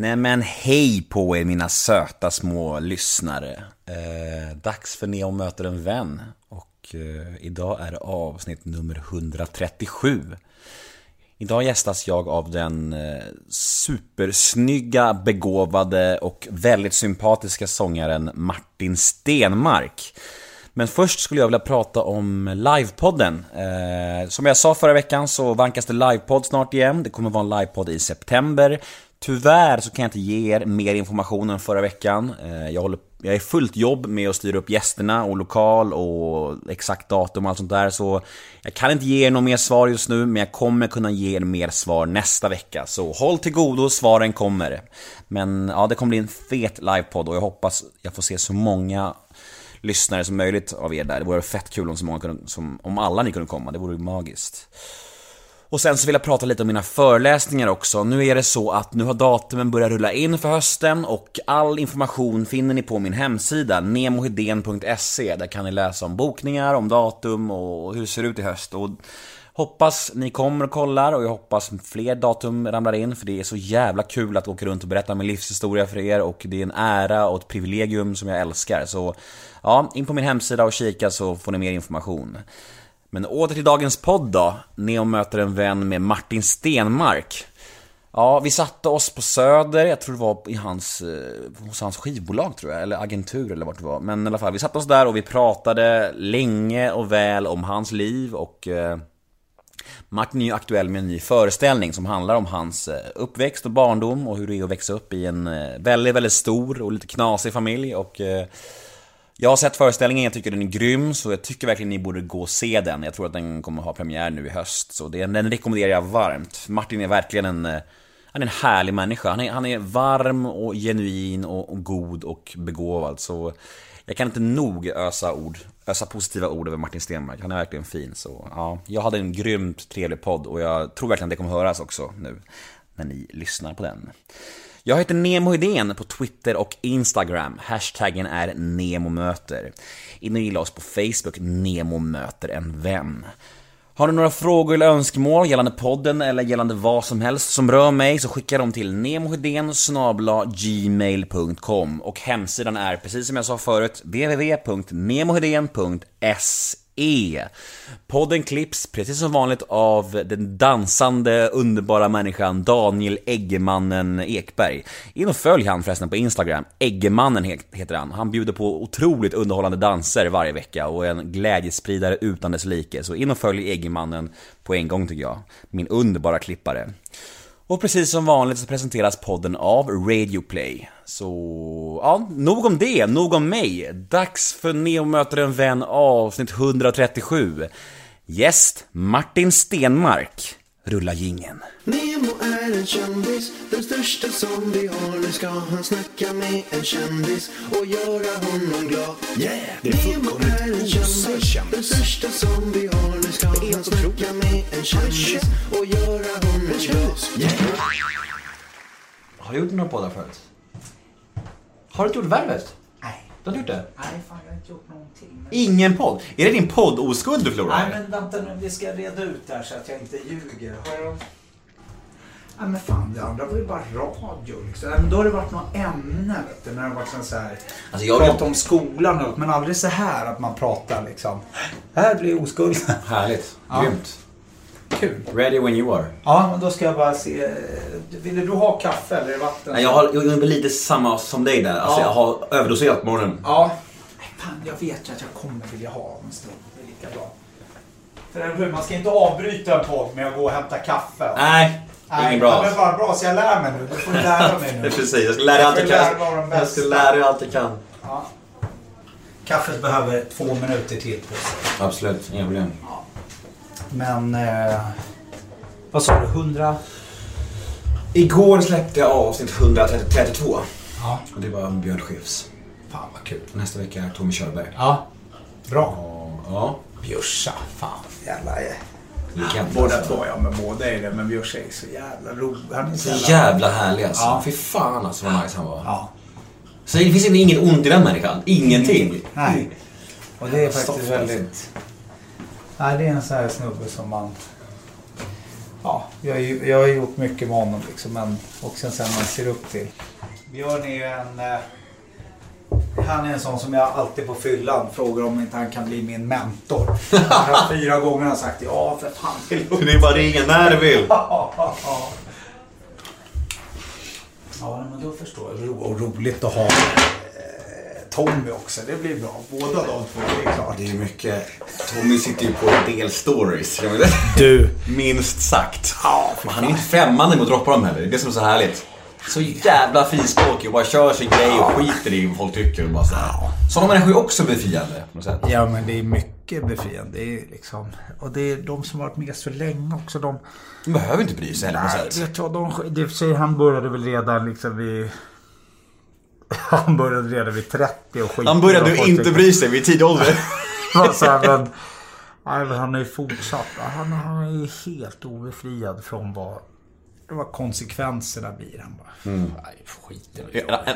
Nej men hej på er mina söta små lyssnare. Eh, dags för Neo möter en vän. Och eh, idag är det avsnitt nummer 137. Idag gästas jag av den eh, supersnygga, begåvade och väldigt sympatiska sångaren Martin Stenmark. Men först skulle jag vilja prata om livepodden. Eh, som jag sa förra veckan så vankas det livepodd snart igen. Det kommer vara en livepodd i september. Tyvärr så kan jag inte ge er mer information än förra veckan. Eh, jag, håller, jag är fullt jobb med att styra upp gästerna och lokal och exakt datum och allt sånt där. Så jag kan inte ge er något mer svar just nu, men jag kommer kunna ge er mer svar nästa vecka. Så håll till godo, svaren kommer. Men ja, det kommer bli en fet livepodd och jag hoppas jag får se så många lyssnare som möjligt av er där. Det vore fett kul om så många kunde, som, om alla ni kunde komma, det vore magiskt. Och sen så vill jag prata lite om mina föreläsningar också. Nu är det så att nu har datumen börjat rulla in för hösten och all information finner ni på min hemsida, nemohedén.se. Där kan ni läsa om bokningar, om datum och hur det ser ut i höst. Och Hoppas ni kommer och kollar och jag hoppas fler datum ramlar in för det är så jävla kul att åka runt och berätta min livshistoria för er och det är en ära och ett privilegium som jag älskar. Så ja, in på min hemsida och kika så får ni mer information. Men åter till dagens podd då. Neo möter en vän med Martin Stenmark. Ja, vi satte oss på Söder, jag tror det var i hans, eh, hos hans skivbolag tror jag, eller agentur eller vart det var. Men i alla fall, vi satte oss där och vi pratade länge och väl om hans liv och eh, Martin är ju aktuell med en ny föreställning som handlar om hans eh, uppväxt och barndom och hur det är att växa upp i en eh, väldigt, väldigt stor och lite knasig familj och jag har sett föreställningen, jag tycker den är grym, så jag tycker verkligen ni borde gå och se den. Jag tror att den kommer ha premiär nu i höst, så det, den rekommenderar jag varmt. Martin är verkligen en, eh, han är en härlig människa. Han är, han är varm och genuin och, och god och begåvad, så jag kan inte nog ösa ord, ösa positiva ord över Martin Stenmark. Han är verkligen fin, så ja. Jag hade en grymt trevlig podd och jag tror verkligen att det kommer höras också nu, när ni lyssnar på den. Jag heter Nemo Idén på Twitter och Instagram. Hashtaggen är NEMOMÖTER. In och gilla oss på Facebook, Nemo möter en vän. Har du några frågor eller önskemål gällande podden eller gällande vad som helst som rör mig så skicka dem till nemohedén gmail.com och hemsidan är precis som jag sa förut www.nemohedén.se E. Podden klipps precis som vanligt av den dansande, underbara människan Daniel Eggemannen Ekberg. In och följ han förresten på Instagram. Eggemannen heter han. Han bjuder på otroligt underhållande danser varje vecka och är en glädjespridare utan dess like. Så in och följ Eggemannen på en gång tycker jag. Min underbara klippare. Och precis som vanligt så presenteras podden av Radioplay. Så, ja, nog om det, nog om mig. Dags för Neo möter en vän avsnitt 137. Gäst Martin Stenmark. Rulla gingen. Nemo är en kändis, den största som vi har. Nu ska han snacka med en kändis och göra honom glad. Yeah! Det är Nemo fullkomligt är en osar kändis, kändis. den största som vi har. Nu ska han snacka med en kändis och göra honom glad. Yeah! Har du gjort några poddar förut? Har du inte gjort Värvet? Du har inte gjort det? Nej, fan jag har inte gjort någonting. Men... Ingen podd? Är det din podd-oskuld du förlorar? Nej, men vänta nu. Vi ska reda ut det här så att jag inte ljuger. Har jag... Nej, men fan det andra var ju bara radio liksom. Nej, men då har det varit något ämne, vet du. När det har varit så här... Alltså, jag- Prata om skolan och men aldrig så här att man pratar liksom. Här blir oskuld. Härligt. Ja. Grymt. Kul. Ready when you are. Ja, men då ska jag bara se. Vill du ha kaffe eller vatten? Nej, jag har jag är lite samma som dig där. Alltså Ja. jag har överdoserat på morgonen. Ja. Nej, fan, jag vet ju att jag kommer vilja ha en stund. Det är lika bra. För eller hur, man ska inte avbryta en podd med att gå och hämta kaffe. Nej, det är Nej, inget bra. Det är bara bra, så jag lär mig nu. Du får lära mig Det är nu. precis, jag ska lära dig allt jag kan. Jag ska lära dig allt jag kan. Ja. Kaffet behöver två minuter till på sig. Absolut, inga problem. Men... Eh, vad sa du? 100? Igår släppte jag avsnitt 132. Ja. Och det var Björn Skifs. Fan vad kul. Nästa vecka är Tommy Körberg. Ja. Bra. Och, ja, Björsa. Fan. Jävla... legend Båda alltså. två ja, men båda är det. Men Björsa är så jävla rolig. Han är så Så jävla härlig alltså. Ja. Fy fan alltså vad nice han var. Ja. Så det finns inget ont i den människan. Ingenting. Nej. Och det är Jävla faktiskt alltså. väldigt... Nej, det är en sån här snubbe som man... Ja, Jag, jag har gjort mycket med honom liksom. Men också sen man ser upp till. Björn är ju en... Eh, han är en sån som jag alltid på fyllan frågar om inte han kan bli min mentor. Han har fyra gånger har sagt ja för fan. det är lugnt." Det är bara ringa när du vill. Ja, men då förstår jag. Ro- Och roligt att ha Tommy också. Det blir bra. Båda de två, det är klart. Det är mycket. Tommy sitter ju på en del stories. Du. Minst sagt. Ja, Han är inte främmande mot att droppa dem heller. Det är det som är så härligt. Så jävla frispråkig och bara kör sin grej och skiter i vad folk tycker. Och bara så här. Sådana människor är också befriande på något sätt. Ja, men det är mycket befriande. Det är liksom... Och det är de som har varit med så länge också. De... De behöver inte bry sig heller på Nej, något sätt. vet du vad? De... Det för sig, han började väl redan liksom vid... Han började redan vid 30 och skit. Han började ju inte bry sig vid tidig ålder. men, han har ju fortsatt. Han, han är ju helt obefriad från vad, vad konsekvenserna blir. Han bara, nej, skit.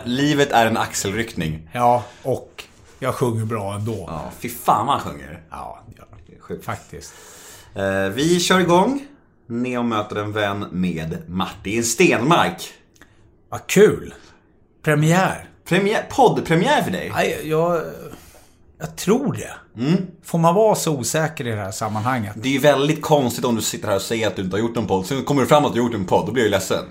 Livet är en axelryckning. Ja, och jag sjunger bra ändå. Ja, fy fan vad han sjunger. Ja, ja faktiskt. Eh, vi kör igång. Neo möter en vän med Martin Stenmark. Vad kul! Premiär. Premiär, poddpremiär för dig. Nej, jag, jag tror det. Mm. Får man vara så osäker i det här sammanhanget? Det är ju väldigt konstigt om du sitter här och säger att du inte har gjort en podd. Sen kommer du fram att du har gjort en podd, då blir jag ju ledsen.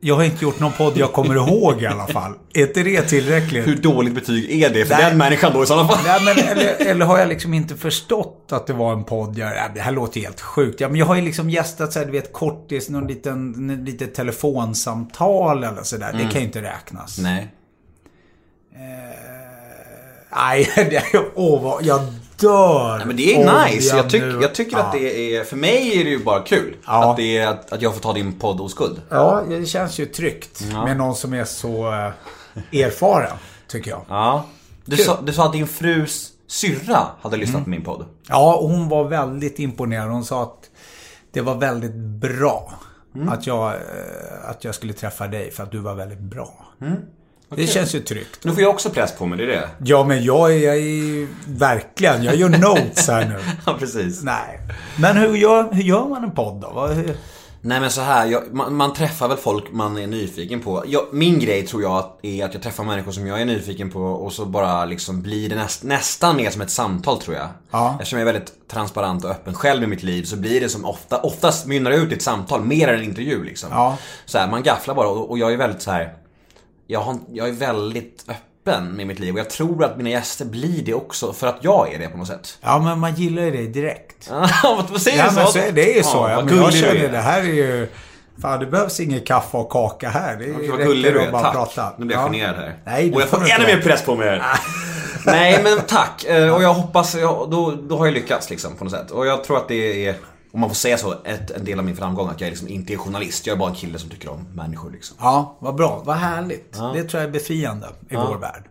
Jag har inte gjort någon podd jag kommer ihåg i alla fall. Är inte det tillräckligt? Hur dåligt betyg är det för Nej. den människan då i sådana fall? Nej, men, eller, eller har jag liksom inte förstått att det var en podd? Jag, nej, det här låter helt sjukt. Ja, men jag har ju liksom gästat så här, du vet, kortis, någon liten, n- litet telefonsamtal eller sådär. Det kan ju inte räknas. Nej. Nej, det är, åh, vad, jag dör. Nej, men det är nice. Jag, tyck, jag tycker ja. att det är, för mig är det ju bara kul. Ja. Att, det är, att, att jag får ta din podd oskuld. Ja, det känns ju tryggt. Ja. Med någon som är så eh, erfaren, tycker jag. Ja. Du sa, du sa att din frus syrra hade lyssnat på min podd. Ja, och hon var väldigt imponerad. Hon sa att det var väldigt bra. Mm. Att, jag, eh, att jag skulle träffa dig för att du var väldigt bra. Mm. Det känns ju tryggt. Nu får jag också press på mig, det är det. Ja, men jag är, jag är verkligen, jag gör notes här nu. Ja, precis. Nej. Men hur gör, hur gör man en podd då? Hur, Nej men så här, jag, man, man träffar väl folk man är nyfiken på. Jag, min grej tror jag är att jag träffar människor som jag är nyfiken på och så bara liksom blir det näst, nästan mer som ett samtal tror jag. Ja. Eftersom jag är väldigt transparent och öppen själv i mitt liv så blir det som ofta, oftast mynnar det ut i ett samtal mer än en intervju liksom. Ja. Så här, man gafflar bara och, och jag är väldigt så här. Jag, har, jag är väldigt öppen med mitt liv och jag tror att mina gäster blir det också för att jag är det på något sätt. ja, men man gillar ju dig direkt. vad säger Ja, du men så är, det är ju så. Ja, Ja, men jag känner är. det här är ju... Fan, det behövs ingen kaffe och kaka här. Det Gud, vad gullig du att är. bara Tack. prata. Nu blir jag Ja. generad här. Nej, och jag får ännu mer press på mig här. Nej, men tack. Eh, Och jag hoppas, jag, då, då har jag lyckats liksom på något sätt. Och jag tror att det är, om man får säga så, ett, en del av min framgång. Att jag liksom inte är journalist. Jag är bara en kille som tycker om människor liksom. Ja, vad bra. Vad härligt. Det tror jag är befriande i vår värld.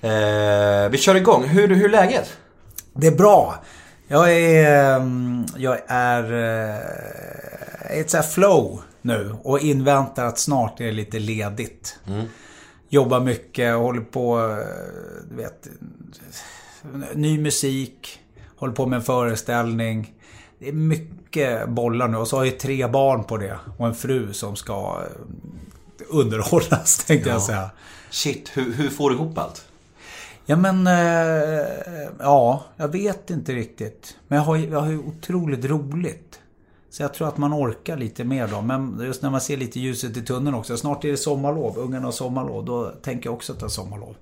Eh, vi kör igång. Hur, hur är läget? Det är bra. Jag är... ehm, Jag är... i ett så flow nu och inväntar att snart är det lite ledigt. Jobbar mycket, håller på... eh, Du vet... Ny musik. Håller på med en föreställning. Det är mycket bollar nu och så har jag tre barn på det. Och en fru som ska eh, underhållas tänkte jag säga. Shit, hur, hur får du ihop allt? Ja men, eh, ja, jag vet inte riktigt. Men jag har, jag har ju otroligt roligt. Så jag tror att man orkar lite mer då. Men just när man ser lite ljuset i tunneln också. Snart är det sommarlov. Ungarna har sommarlov. Då tänker jag också ta sommarlov.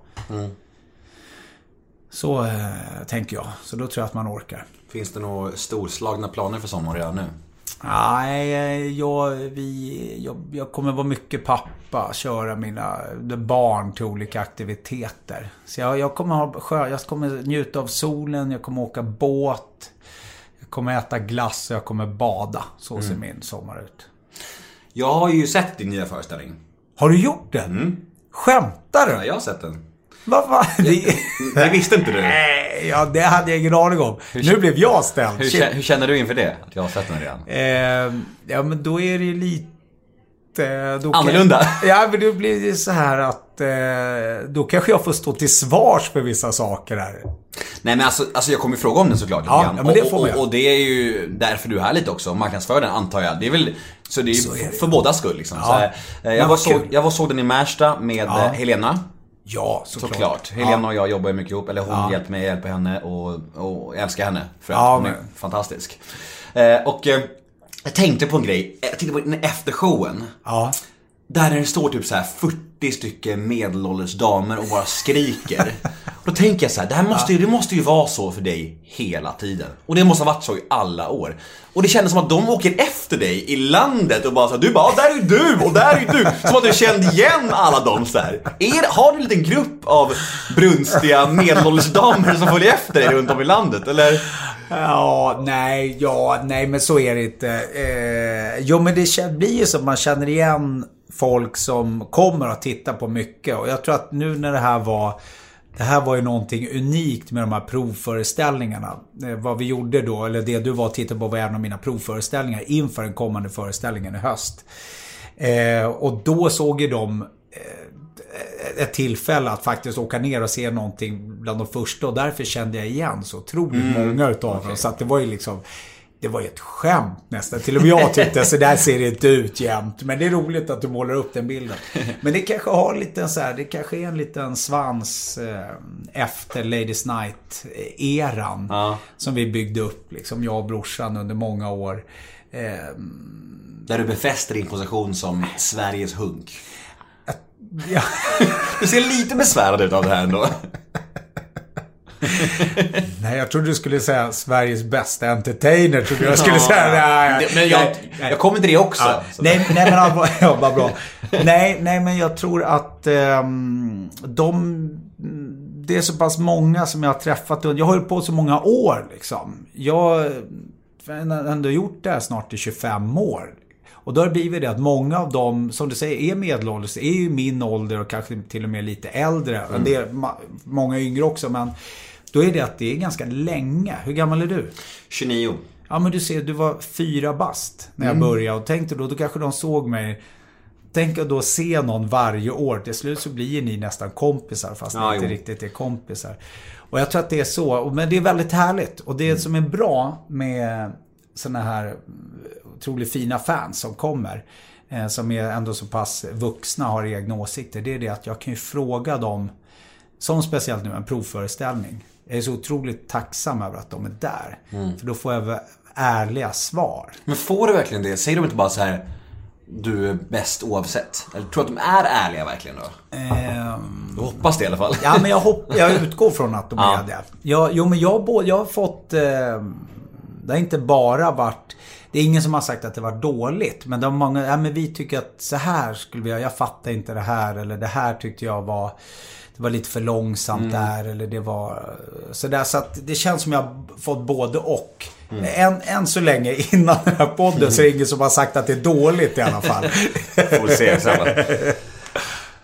Så eh, tänker jag. Så då tror jag att man orkar. Finns det några storslagna planer för sommaren redan nu? Nej, jag, vi, jag, jag kommer vara mycket pappa. Köra mina barn till olika aktiviteter. Så jag, jag kommer ha sjö, jag kommer njuta av solen, jag kommer åka båt. Jag kommer äta glass och jag kommer bada. Så ser min sommar ut. Jag har ju sett din nya föreställning. Har du gjort den? Skämtar Ja, du? jag har sett den. Vad fan? Det, Det visste inte du. nej, ja, det hade jag ingen aning om. Nu blev jag ställd. Hur, hur känner du inför det? Att jag har sett den redan? Eh, ja men då är det ju lite... Då kan- Annorlunda? Ja men då blir det så här att... eh, då kanske jag får stå till svars för vissa saker här. Nej men alltså, alltså jag kommer fråga om den såklart Ja, ja, men det och, får och, göra. och det är ju därför du är här lite också, marknadsför den antar jag. Det är väl, så det är ju Så är för båda skull liksom. Ja. Så eh, jag, var kul. jag var såg den i Märsta med Ja. eh, Helena. Ja, såklart. Såklart. Helena och jag jobbar ju mycket ihop, eller hon Ja. hjälper mig, jag hjälper henne och, och älskar henne. För att Ja, hon är men- fantastisk. Eh, och eh, jag tänkte på en grej, jag tittade på efter showen. Ja. Där det står typ så här 40 stycken medelålders damer och bara skriker. Då tänker jag så här, det här måste ju, det måste ju vara så för dig hela tiden. Och det måste ha varit så i alla år. Och det kändes som att de åker efter dig i landet och bara så här, du bara, "Ah, där är du och där är du. Som att du kände igen alla dem så här. Er, har du en liten grupp av brunstiga medelålders damer som följer efter dig runt om i landet? Eller? Ja, nej, ja, nej men så är det inte. Eh, jo men det blir ju så att man känner igen folk som kommer att titta på mycket. Och jag tror att nu när det här var det här var ju någonting unikt med de här provföreställningarna. Eh, vad vi gjorde då, eller det du var och tittade på var en av mina provföreställningar inför den kommande föreställningen i höst. Eh, och då såg ju de eh, ett tillfälle att faktiskt åka ner och se någonting bland de första och därför kände jag igen så otroligt många utav dem. Så att det var ju liksom det var ju ett skämt nästan. Till och med jag tyckte så där ser det inte ut jämt. Men det är roligt att du målar upp den bilden. Men det kanske har lite så här, det kanske är en liten svans eh, efter Ladies Night-eran. Ja. Som vi byggde upp, liksom jag och brorsan under många år. Eh, Där du befäster din position som Sveriges hunk. ja. Du ser lite besvärad ut av det här ändå. Nej, jag trodde du skulle säga Sveriges bästa entertainer. Trodde jag skulle säga. Nej, Men jag, nej. jag kommer till det också. Ja, nej, nej, men ja, vad bra. Nej, nej, men jag tror att ehm, de... Det är så pass många som jag har träffat. Jag har hållit på så många år liksom. Jag har ändå gjort det här snart i 25 år. Och då har det blivit det att många av dem, som du säger, är medelålders. är ju min ålder och kanske till och med lite äldre. Det är många yngre också, men då är det att det är ganska länge. Hur gammal är du? 29. Ja men du ser, du var fyra bast när Mm. jag började och tänkte då, då kanske de såg mig Tänk att då se någon varje år. Till slut så blir ni nästan kompisar fast Ja, ni inte jo. riktigt är kompisar. Och jag tror att det är så. Men det är väldigt härligt. Och det som är bra med såna här otroligt fina fans som kommer. eh, Som är ändå så pass vuxna och har egna åsikter. Det är det att jag kan ju fråga dem. Som speciellt nu en provföreställning. Jag är så otroligt tacksam över att de är där. Mm. För då får jag ärliga svar. Men får du verkligen det? Säger de inte bara så här du är bäst oavsett? Eller tror du att de är ärliga verkligen då? Ehm, Jag hoppas det i alla fall. Ja, men jag, hopp, jag utgår från att de Ja. är det. Jag, jo, men jag, jag har fått... Eh, det har inte bara varit... Det är ingen som har sagt att det var dåligt. Men de många, ja men vi tycker att så här skulle vi göra. Jag fattar inte det här. Eller det här tyckte jag var... Det var lite för långsamt där. Eller det var sådär. Så att det känns som jag har fått både och. Än, än så länge innan den här podden så är det ingen som har sagt att det är dåligt i alla fall. Får se sen.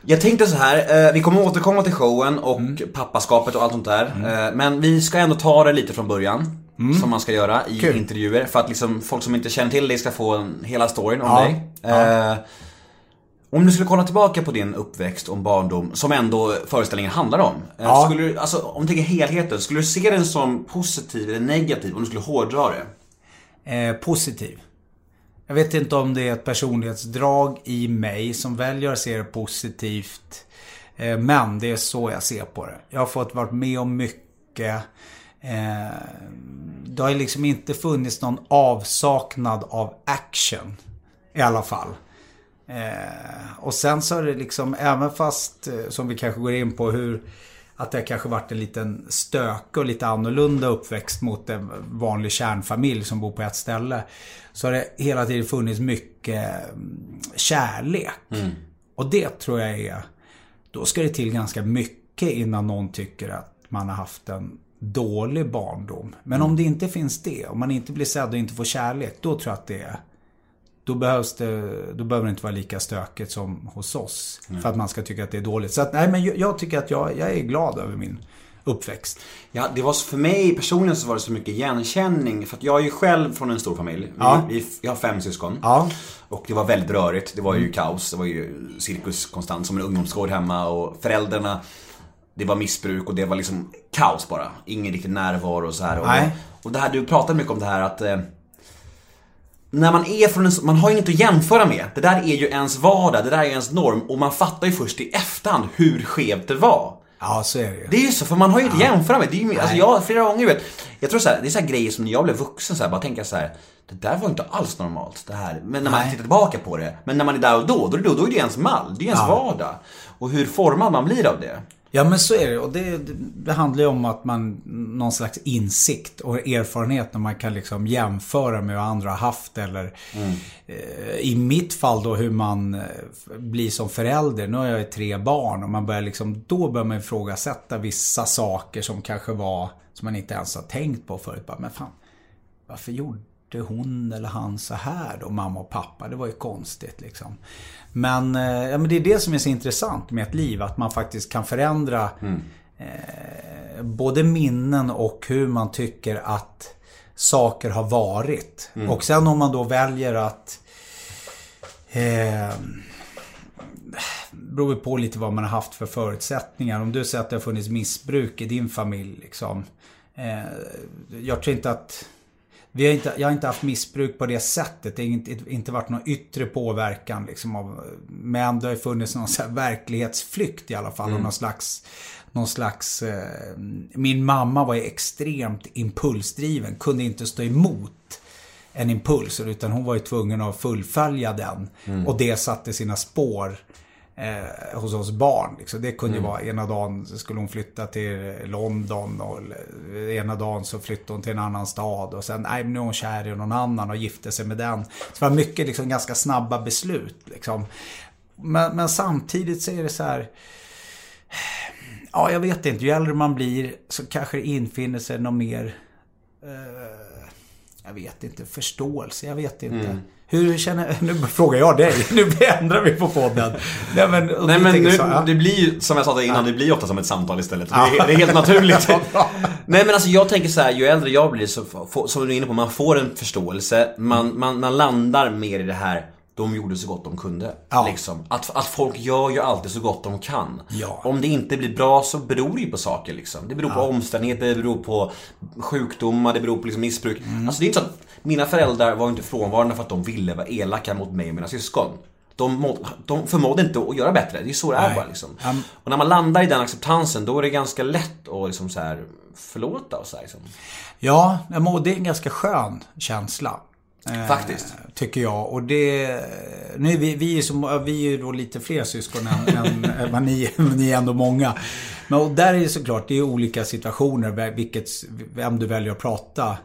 Jag tänkte så här, eh, vi kommer återkomma till showen och pappaskapet och allt sånt där. Eh, men vi ska ändå ta det lite från början. Som man ska göra i Kul. intervjuer. För att liksom folk som inte känner till dig ska få en, hela storyn om Ja. dig. Eh, om du skulle kolla tillbaka på din uppväxt och barndom, som ändå föreställningen handlar om. eh, Ja. Skulle du, alltså, om du tänker helheten, skulle du se den som positiv eller negativ om du skulle hårdra det? Eh, positiv. Jag vet inte om det är ett personlighetsdrag i mig som väljer att se det positivt. Eh, men det är så jag ser på det. Jag har fått varit med om mycket. Eh, det har liksom inte funnits någon avsaknad av action. I alla fall. Eh, och sen så är det liksom, även fast, eh, som vi kanske går in på hur att det kanske varit en liten stökig och lite annorlunda uppväxt mot en vanlig kärnfamilj som bor på ett ställe. Så har det hela tiden funnits mycket mm, kärlek. Och det tror jag är, då ska det till ganska mycket innan någon tycker att man har haft en dålig barndom. Men om det inte finns det, om man inte blir sedd och inte får kärlek, då tror jag att det är då, behövs det, då behöver det inte vara lika stökigt som hos oss. För att man ska tycka att det är dåligt. Så att, nej men jag, jag tycker att jag, jag är glad över min uppväxt? Ja, det var för mig personligen så var det så mycket igenkänning. För att jag är ju själv från en stor familj. Ja. Vi, vi, jag har fem syskon. Ja. Och det var väldigt rörigt. Det var ju kaos. Det var ju cirkus konstant som en ungdomsgård hemma. Och föräldrarna, det var missbruk och det var liksom kaos bara. Ingen riktig närvaro och så här. Nej. Och, och det här, du pratade mycket om det här att eh, när man är från en, man har ju inget att jämföra med. Det där är ju ens vardag, det där är ju ens norm och man fattar ju först i efterhand hur skevt det var. Ja, så är det ju. Det är ju så, för man har ju inte att jämföra med. Det är ju, alltså jag, flera gånger vet, jag tror så här, det är så grejer som när jag blev vuxen så här, bara tänka så här. Det där var inte alls normalt det här. Men när man Nej. tittar tillbaka på det. Men när man är där och då, då, då, då är det ens mall. Det är ens Ja. vardag. Och hur formad man blir av det. Ja men så är det och det, det, handlar ju om att man någon slags insikt och erfarenhet när man kan liksom jämföra med vad andra har haft eller eh, i mitt fall då hur man eh, blir som förälder. Nu har jag ju tre barn och man börjar liksom, då börjar man ifrågasätta vissa saker som kanske var som man inte ens har tänkt på förut. Bara, men fan, varför gjorde hon eller han så här då, mamma och pappa? Det var ju konstigt liksom. Men, eh, ja, men det är det som är så intressant med ett liv, att man faktiskt kan förändra eh, både minnen och hur man tycker att saker har varit. Och sen om man då väljer att eh, beror på lite vad man har haft för förutsättningar. Om du säger att det har funnits missbruk i din familj. Liksom. Eh, jag tror inte att... Vi har inte, jag har inte haft missbruk på det sättet. Det har inte, inte varit någon yttre påverkan. Liksom av, men det har funnits någon så verklighetsflykt i alla fall. Och någon slags... Någon slags eh, min mamma var ju extremt impulsdriven. Kunde inte stå emot en impuls. Utan hon var ju tvungen att fullfölja den. Och det satte sina spår eh, hos oss barn. Liksom. Det kunde ju vara ena dagen skulle hon flytta till London och ena dagen så flyttade hon till en annan stad och sen nej, nu är hon kär i någon annan och gifte sig med den. Så det var mycket liksom, ganska snabba beslut. Liksom. Men, men samtidigt så är det så här Ja, jag vet inte. Ju äldre man blir så kanske det infinner sig något mer eh, jag vet inte, förståelse, jag vet inte. Hur känner, nu frågar jag dig, nu ändrar vi på podden. Nej men, Nej men nu, så, ja. det blir ju, som jag sa innan, det blir ofta som ett samtal istället. Det är, det är helt naturligt. Nej men alltså jag tänker så här, ju äldre jag blir så, som du är inne på, man får en förståelse. Man, man, man landar mer i det här, de gjorde så gott de kunde. Ja. Liksom. Att, att folk gör ju alltid så gott de kan. Ja. Om det inte blir bra så beror det ju på saker liksom. Det beror på omständigheter, det beror på sjukdomar, det beror på liksom missbruk. Mm. Alltså det är inte så att mina föräldrar var inte frånvarande för att de ville vara elaka mot mig och mina syskon. De, må, de förmådde inte att göra bättre. Det är så det är Nej. bara liksom. Um, Och när man landar i den acceptansen då är det ganska lätt att liksom så här förlåta och så här, liksom. Ja, men det är en ganska skön känsla. Eh, Faktiskt. Tycker jag. Och det... Nu är vi, vi, är som, vi är ju då lite fler syskon än, än vad ni, ni är ändå många. Men och där är det såklart, det är olika situationer, vilket, vem du väljer att prata eh,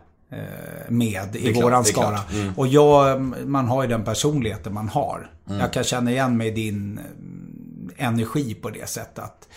med i klart, våran skara. Mm. Och jag, man har ju den personligheten man har. Jag kan känna igen mig i din eh, energi på det sättet att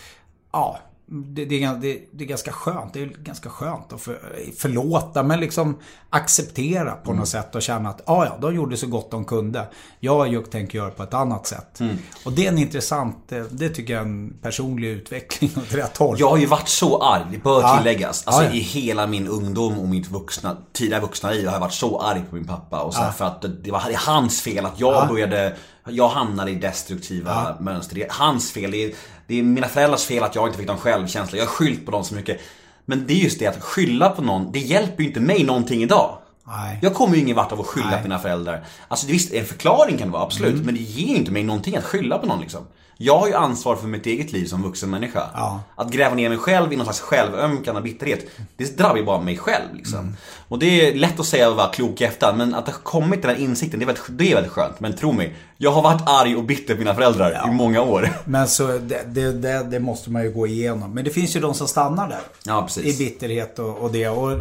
ja, det, det, är, det, det är ganska skönt. Det är ganska skönt att för, förlåta men liksom acceptera på något sätt och känna att ja, ja, de gjorde så gott de kunde. Jag, jag tänker göra på ett annat sätt. Och det är en intressant, eh, det tycker jag är en personlig utveckling åt rätt håll. Jag har ju varit så arg, det bör Ja. tilläggas. Alltså Ja, ja. i hela min ungdom och mitt vuxna, tidiga vuxna liv har jag varit så arg på min pappa. Och så här, För att det var hans fel att jag Ja. började, jag hamnade i destruktiva mönster. Hans fel. Det är, det är mina föräldrars fel att jag inte fick någon självkänsla. Jag har skyllt på dem så mycket. Men det är just det att skylla på någon, det hjälper ju inte mig någonting idag. Nej. Jag kommer ju ingen vart av att skylla Nej. Mm. på mina föräldrar. Alltså visst, en förklaring kan det vara, absolut. Men det ger ju inte mig någonting att skylla på någon liksom. Jag har ju ansvar för mitt eget liv som vuxen människa. Ja. Att gräva ner mig själv i någon slags självömkan och bitterhet, det drabbar ju bara mig själv liksom. Mm. Och det är lätt att säga och vara klok i efterhand, men att det har kommit den insikten, det är, väldigt, det är väldigt skönt. Men tro mig, jag har varit arg och bitter på mina föräldrar i många år. Men så det, det, det, måste man ju gå igenom. Men det finns ju de som stannar där. Ja, precis. I bitterhet och, och det. Och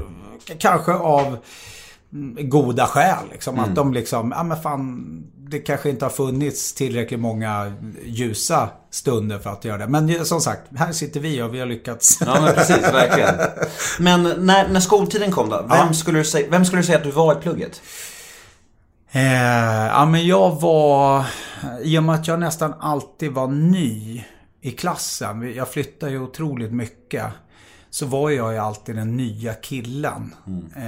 kanske av mm, goda skäl. Liksom, Mm. Att de liksom, ja men fan. Det kanske inte har funnits tillräckligt många ljusa stunder för att göra det. Men som sagt, här sitter vi och vi har lyckats. Ja men precis, verkligen. Men när, när skoltiden kom då, vem, Ja. skulle du säga, vem skulle du säga att du var i plugget? Eh, ja men jag var, i och med att jag nästan alltid var ny i klassen. Jag flyttade ju otroligt mycket. så var jag ju alltid den nya killen. Eh,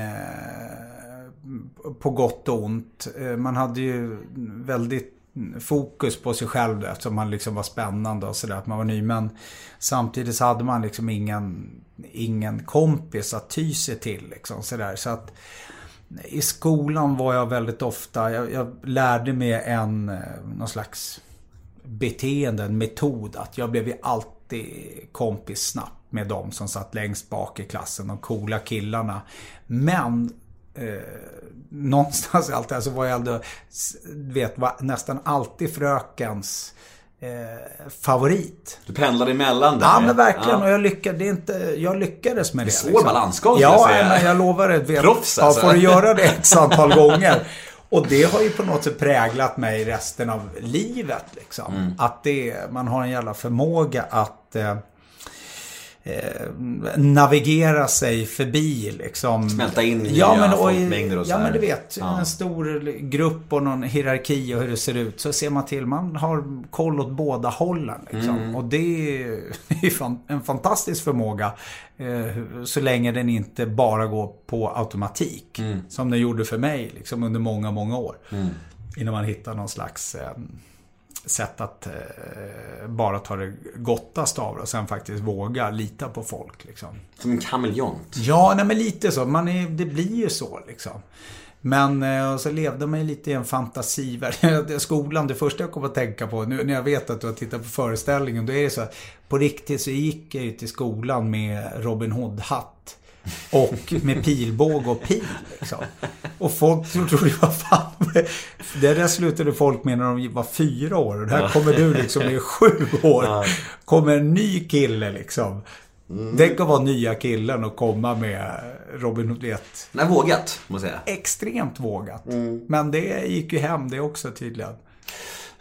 på gott och ont. Eh, man hade ju väldigt fokus på sig själv eftersom man liksom var spännande och sådär. Att man var ny. Men samtidigt så hade man liksom ingen, ingen kompis att ty sig till. Liksom, sådär. Så att i skolan var jag väldigt ofta, jag, jag lärde mig en, eh, någon slags beteende, en metod. Att jag blev ju alltid kompis snabbt med de som satt längst bak i klassen, de coola killarna. Men eh, någonstans alltid, alltså var jag ändå, vet, var nästan alltid frökens eh, favorit. Du pendlade emellan där. Ja, men verkligen. Ja. Och jag lyckades, inte, jag lyckades med det. Svår liksom. balansgång, Ja, säga. men jag lovar det. Vet, Proffs, alltså. Ja, får du göra det ett antal gånger. Och det har ju på något sätt präglat mig resten av livet. Liksom. Mm. Att det, man har en jävla förmåga att eh, eh, navigera sig förbi liksom. Smälta in i ja, men, och, folkmängder och så Ja men du vet, ja. en stor grupp och någon hierarki och hur det ser ut. Så ser man till, man har koll åt båda hållen. Liksom. Mm. Och det är en fantastisk förmåga. Eh, så länge den inte bara går på automatik. Mm. Som den gjorde för mig liksom, under många, många år. Mm. Innan man hittar någon slags eh, sätt att eh, bara ta det gottaste av det och sen faktiskt våga lita på folk. Liksom. Som en kameleont? Ja, nej, men lite så. Man är, det blir ju så liksom. Men eh, så levde man ju lite i en fantasivärld. Skolan, det första jag kom att tänka på, nu när jag vet att du har tittat på föreställningen, då är det så att på riktigt så gick jag ju till skolan med Robin Hood-hatt. Och med pilbåge och pil liksom. Och folk trodde, vad fan. Det där slutade folk med när de var fyra år. Och där kommer du liksom i sju år. Kommer en ny kille liksom. Mm. Tänk att vara nya killen och komma med Robin Hood vet. Nej, vågat, måste jag säga. Extremt vågat. Mm. Men det gick ju hem det också tydligen.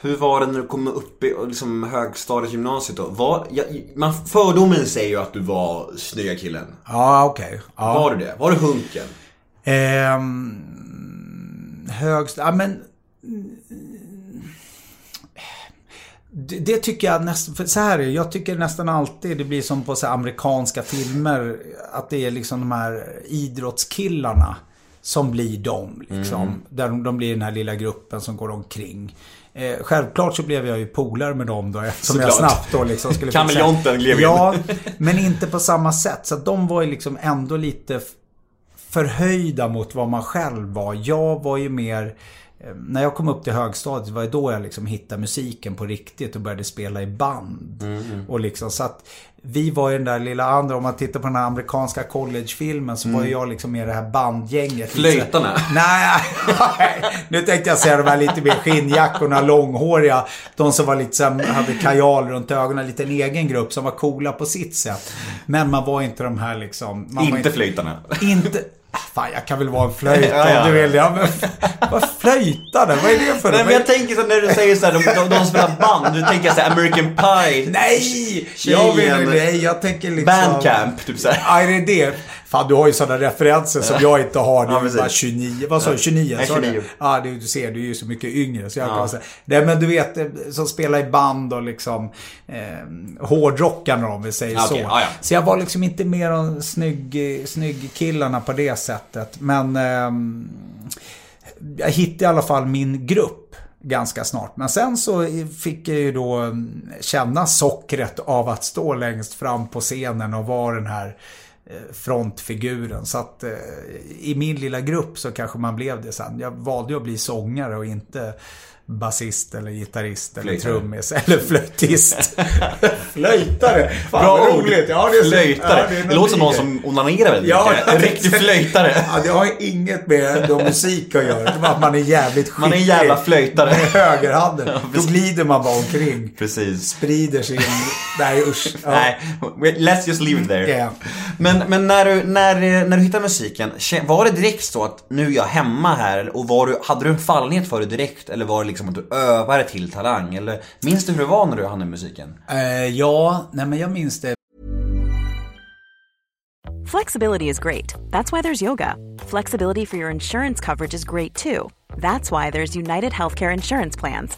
Hur var det när du kom upp i liksom, högstadiet, gymnasiet då? Var, ja, man, fördomen säger ju att du var snygga killen. Ja, okej. Okay. Ja. Var du det? Var du hunken? Ehm, högst... Ja, men... Det, det tycker jag nästan... Så här är Jag tycker nästan alltid det blir som på så amerikanska filmer. Att det är liksom de här idrottskillarna som blir de. Liksom. Mm. Där de, de blir den här lilla gruppen som går omkring. Eh, självklart så blev jag ju polare med dem då. Som jag snabbt då liksom skulle Kameleonten gled Ja, men inte på samma sätt. Så att de var ju liksom ändå lite förhöjda mot vad man själv var. Jag var ju mer när jag kom upp till högstadiet var det då jag liksom hittade musiken på riktigt och började spela i band. Mm, mm. Och liksom så att vi var ju den där lilla andra, om man tittar på den här amerikanska collegefilmen så mm. var ju jag liksom med det här bandgänget. Flöjtarna? Nej, nu tänkte jag säga de här lite mer skinnjackorna, långhåriga. De som var lite så här, hade kajal runt ögonen, lite en egen grupp som var coola på sitt sätt. Men man var inte de här liksom... inte, inte flöjtarna? Inte, Fan, jag kan väl vara en flöjt ja, ja. om du vill. Ja, men vad flöjtade? Vad är det för Nej, men jag tänker så när du säger så här, de, de, de spelar band. Du tänker så här, American Pie. Nej! Jag vill, nej, jag tänker liksom... Bandcamp, typ så här. Ja, är det? Fan, du har ju sådana referenser som jag inte har. Du är bara 29. Vad sa du? 29? Ja, 29. Ja, du, du ser, du är ju så mycket yngre. Så jag kan säga. Nej, men du vet, som spelar i band och liksom eh, hårdrockarna om vi säger okay. så. Ja, ja. Så jag var liksom inte mer än snygg, snygg killarna på det sättet. Men eh, jag hittade i alla fall min grupp ganska snart. Men sen så fick jag ju då känna sockret av att stå längst fram på scenen och vara den här eh, frontfiguren. Så att eh, i min lilla grupp så kanske man blev det sen. Jag valde ju att bli sångare och inte basist eller gitarrist eller trummis eller flöjtist. flöjtare! Fan Bra vad roligt! Ja, det, är flöjtare. Ja, det, det låter som någon som onanerar väldigt ja, mycket. En riktig flöjtare. Ja, det har inget med musik att göra. Det var att man är jävligt skicklig. Man är en jävla flöjtare. Med högerhanden. Ja, Då glider man bara omkring. Precis. Sprider sin... Nej usch. Ja. Nej, let's just leave it there. Yeah. Men, men när, du, när, när du hittade musiken, var det direkt så att nu är jag hemma här? Och var du, hade du en fallenhet för det direkt? Eller var det liksom att du övade till talang? Eller minns du hur det var när du hann i musiken? Uh, ja, nej men jag minns det. Flexibility is great. That's why there's yoga. Flexibility for your insurance coverage is great too. That's why there's United Healthcare Insurance Plans.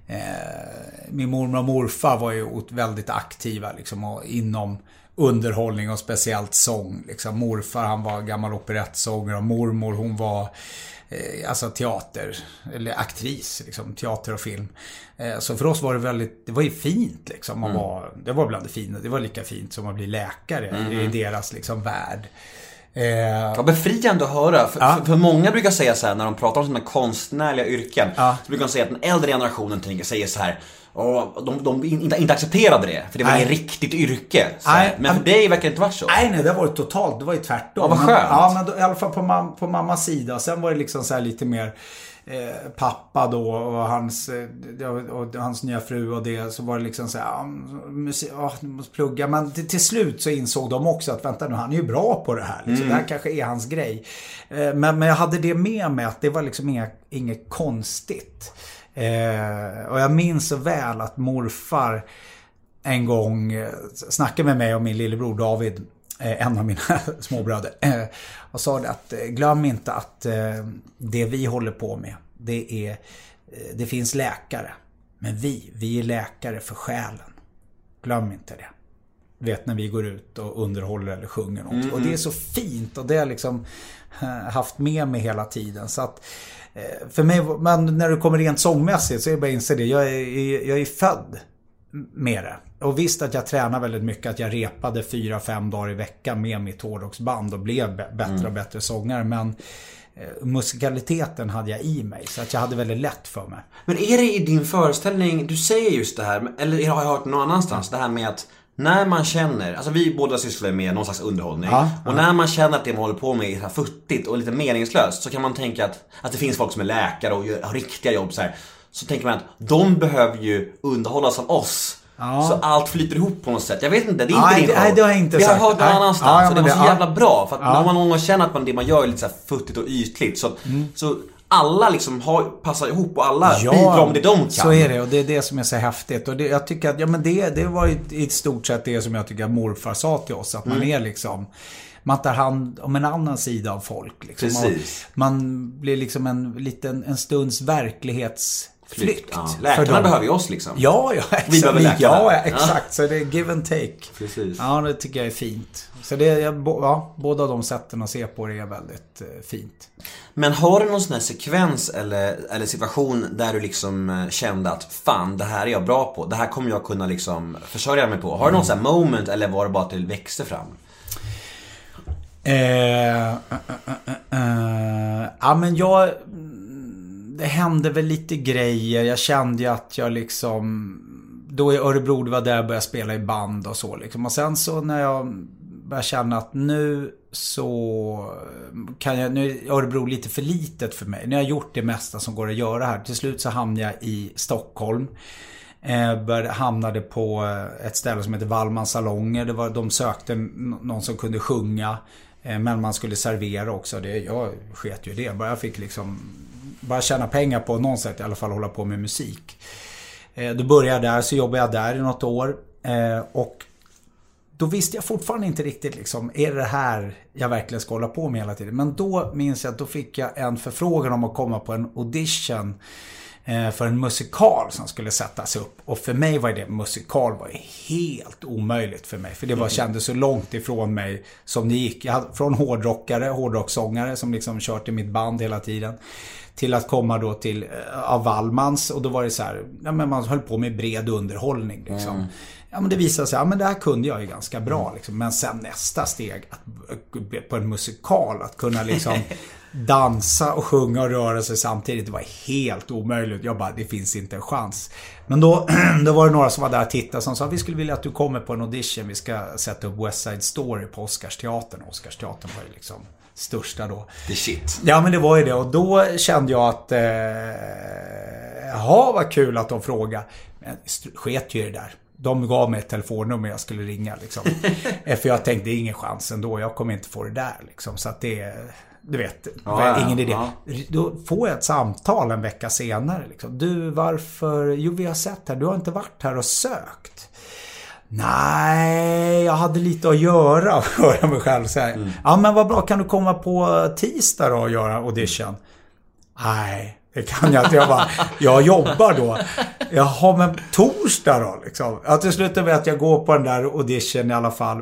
Eh, min mormor och morfar var ju väldigt aktiva liksom, inom underhållning och speciellt sång. Liksom. Morfar han var gammal operettsångare och mormor hon var eh, alltså teater, eller aktris, liksom, teater och film. Eh, så för oss var det väldigt, det var ju fint liksom. att vara- det var bland det fina, det var lika fint som att bli läkare i deras liksom värld. Eh, Ja, befriande att höra. För, Ja. för, för många brukar säga så här när de pratar om sina konstnärliga yrken. Ja. Så brukar de säga att den äldre generationen tänker, säger så här. "Åh, de, de inte, inte accepterade det, för det var inget riktigt yrke. Men för men- dig verkar det inte vara så. Nej, nej, det var ju totalt. Det var ju tvärtom. Ja, vad Men- skönt. Ja, men då, i alla fall på, mam, på mammas sida. Sen var det liksom så här lite mer eh, pappa då och hans, eh, och hans nya fru och det. Så var det liksom så här, ja, musik, du måste plugga. Men till, till slut så insåg de också att vänta nu, han är ju bra på det här. Liksom. Det här kanske är hans grej. Eh, men, men jag hade det med mig att det var liksom inga, inget konstigt. Eh, och jag minns så väl att morfar en gång snackade med mig och min lillebror David, en av mina småbröder. eh, Och sa det att eh, glöm inte att eh, det vi håller på med, det är, eh, det finns läkare. Men vi, vi är läkare för själen. Glöm inte det. Vet när vi går ut och underhåller eller sjunger något. Och det är så fint och det har jag liksom eh, haft med mig hela tiden. Så att eh, för mig, men när du kommer rent sångmässigt så är det bara att inse det. Jag är, jag är född med det. Och visst att jag tränar väldigt mycket, att jag repade fyra fem dagar i veckan med mitt hårdrocksband och blev bättre och bättre sångare. Men eh, musikaliteten hade jag i mig, så att jag hade väldigt lätt för mig. Men är det i din föreställning, du säger just det här, eller har jag hört någon annanstans, det här med att när man känner, alltså vi båda sysslar med någon slags underhållning. Ja, och när man känner att det man håller på med är futtigt och lite meningslöst så kan man tänka att, att det finns folk som är läkare och gör, har riktiga jobb så här. Så tänker man att de behöver ju underhållas av oss. Ja. Så allt flyter ihop på något sätt. Jag vet inte, det är inte Nej, din show. nej, det har jag inte Vi har sagt. hört någon Nej. annanstans Ja, ja, och det var så det- ja. jävla bra. För att Ja. när man någon gång känner att man, det man gör är lite så futtigt och ytligt. Så, så alla liksom har, passar ihop och alla bidrar med det de kan. så är det och det är det som är så häftigt. Och det, jag tycker att, ja men det, det var ju i stort sett det som jag tycker att morfar sa till oss. Att Mm. man är liksom, man tar hand om en annan sida av folk. Liksom. Precis. Och man blir liksom en liten, en stunds verklighetsflykt. Ja. för Läkarna behöver ju oss liksom. Ja, ja, exakt. Vi behöver läkarna. Ja, ja, Ja. exakt. Så det är give and take. Precis. Ja, det tycker jag är fint. Så det, ja, båda de sätten att se på det är väldigt eh, fint. Men har du någon sån här sekvens eller, eller situation där du liksom eh, kände att fan, det här är jag bra på. Det här kommer jag kunna liksom försörja mig på. Har du någon sån här moment eller var det bara att det växte fram? Eh, eh, eh, eh, ja men jag... Det hände väl lite grejer. Jag kände ju att jag liksom... Då i Örebro, det var där jag började spela i band och så liksom. Och sen så när jag började känna att nu så kan jag... Nu är Örebro lite för litet för mig. Nu har jag gjort det mesta som går att göra här. Till slut så hamnade jag i Stockholm. Eh, började, hamnade på ett ställe som heter Wallmans salonger. Det var, de sökte någon som kunde sjunga. Eh, men man skulle servera också. Det, jag sket ju i det. Bara jag fick liksom bara tjäna pengar på något sätt i alla fall hålla på med musik. Eh, då började jag där, så jobbade jag där i något år. Eh, och då visste jag fortfarande inte riktigt liksom, är det här jag verkligen ska hålla på med hela tiden? Men då minns jag att då fick jag en förfrågan om att komma på en audition eh, för en musikal som skulle sättas upp. Och för mig var det, musikal var helt omöjligt för mig. För det var, kändes så långt ifrån mig som det gick. Jag hade, från hårdrockare, hårdrocksångare som liksom kört i mitt band hela tiden. Till att komma då till eh, av Wallmans och då var det så här, ja, men man höll på med bred underhållning liksom. Ja men det visade sig, ja men det här kunde jag ju ganska bra liksom. Men sen nästa steg, att, på en musikal, att kunna liksom dansa och sjunga och röra sig samtidigt. Det var helt omöjligt. Jag bara, det finns inte en chans. Men då, då var det några som var där och tittade som sa, vi skulle vilja att du kommer på en audition. Vi ska sätta upp West Side Story på Oscarsteatern. Oscarsteatern var ju liksom största då. The shit. Ja men det var ju det och då kände jag att... Eh, jaha vad kul att de frågade. Men sket ju det där. De gav mig ett telefonnummer jag skulle ringa liksom. Eh, För jag tänkte, det är ingen chans ändå. Jag kommer inte få det där liksom. Så att det... Du vet, Ja, ingen idé. ja. Då får jag ett samtal en vecka senare. Liksom. Du, varför? Jo, vi har sett här. Du har inte varit här och sökt. Nej, jag hade lite att göra, hör jag mig själv säga. Ja, men vad bra. Kan du komma på tisdag då och göra audition? Nej, det kan jag inte. Jag bara, jag jobbar då. Jaha, men torsdag då liksom. Ja, till slut med att jag går på den där audition i alla fall.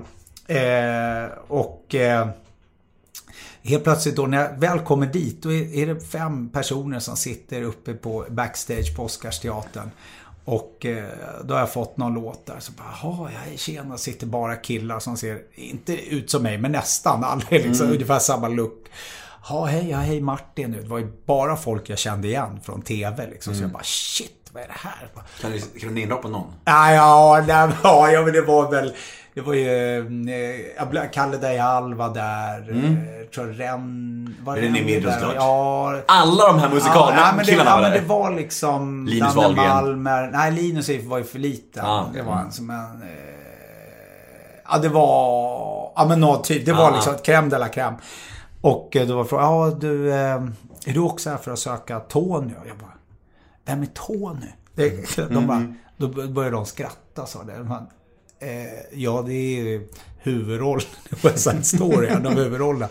Eh, och... Eh, Helt plötsligt då när jag väl kommer dit, då är det fem personer som sitter uppe på backstage på Oscarsteatern. Och eh, då har jag fått någon låt där. Så bara, jaha, jag tjena, sitter bara killar som ser, inte ut som mig, men nästan. Alla är liksom ungefär samma look. Ja, hej, ja, hej Martin. Det var ju bara folk jag kände igen från TV liksom. Så jag bara, shit, vad är det här? Kan du, kan du namedroppa någon? Ja, ja, nej, ja, ja, men det var väl... Det var ju... Eh, jag Kalle Dajal var där. Mm. tror Ren... Var Är det Nimi Ren där? Idrottsklart? Ja. Alla de här Ja, musikalkillarna nej, men det, var ja, men där. det var liksom... Linus Danne Wahlgren. Malmer. Nej, Linus var ju för liten. Ja, det var en som en... Eh, ja, det var... Ja, men något typ. Det var Ja. liksom ett crème de la crème. Och eh, då var frågan, ja du... Eh, är du också här för att söka Tony? Och jag bara, vem är Tony? Det, de bara, då började de skratta sa det. De bara, eh, ja, det är huvudrollen i West Side Story. En av huvudrollerna.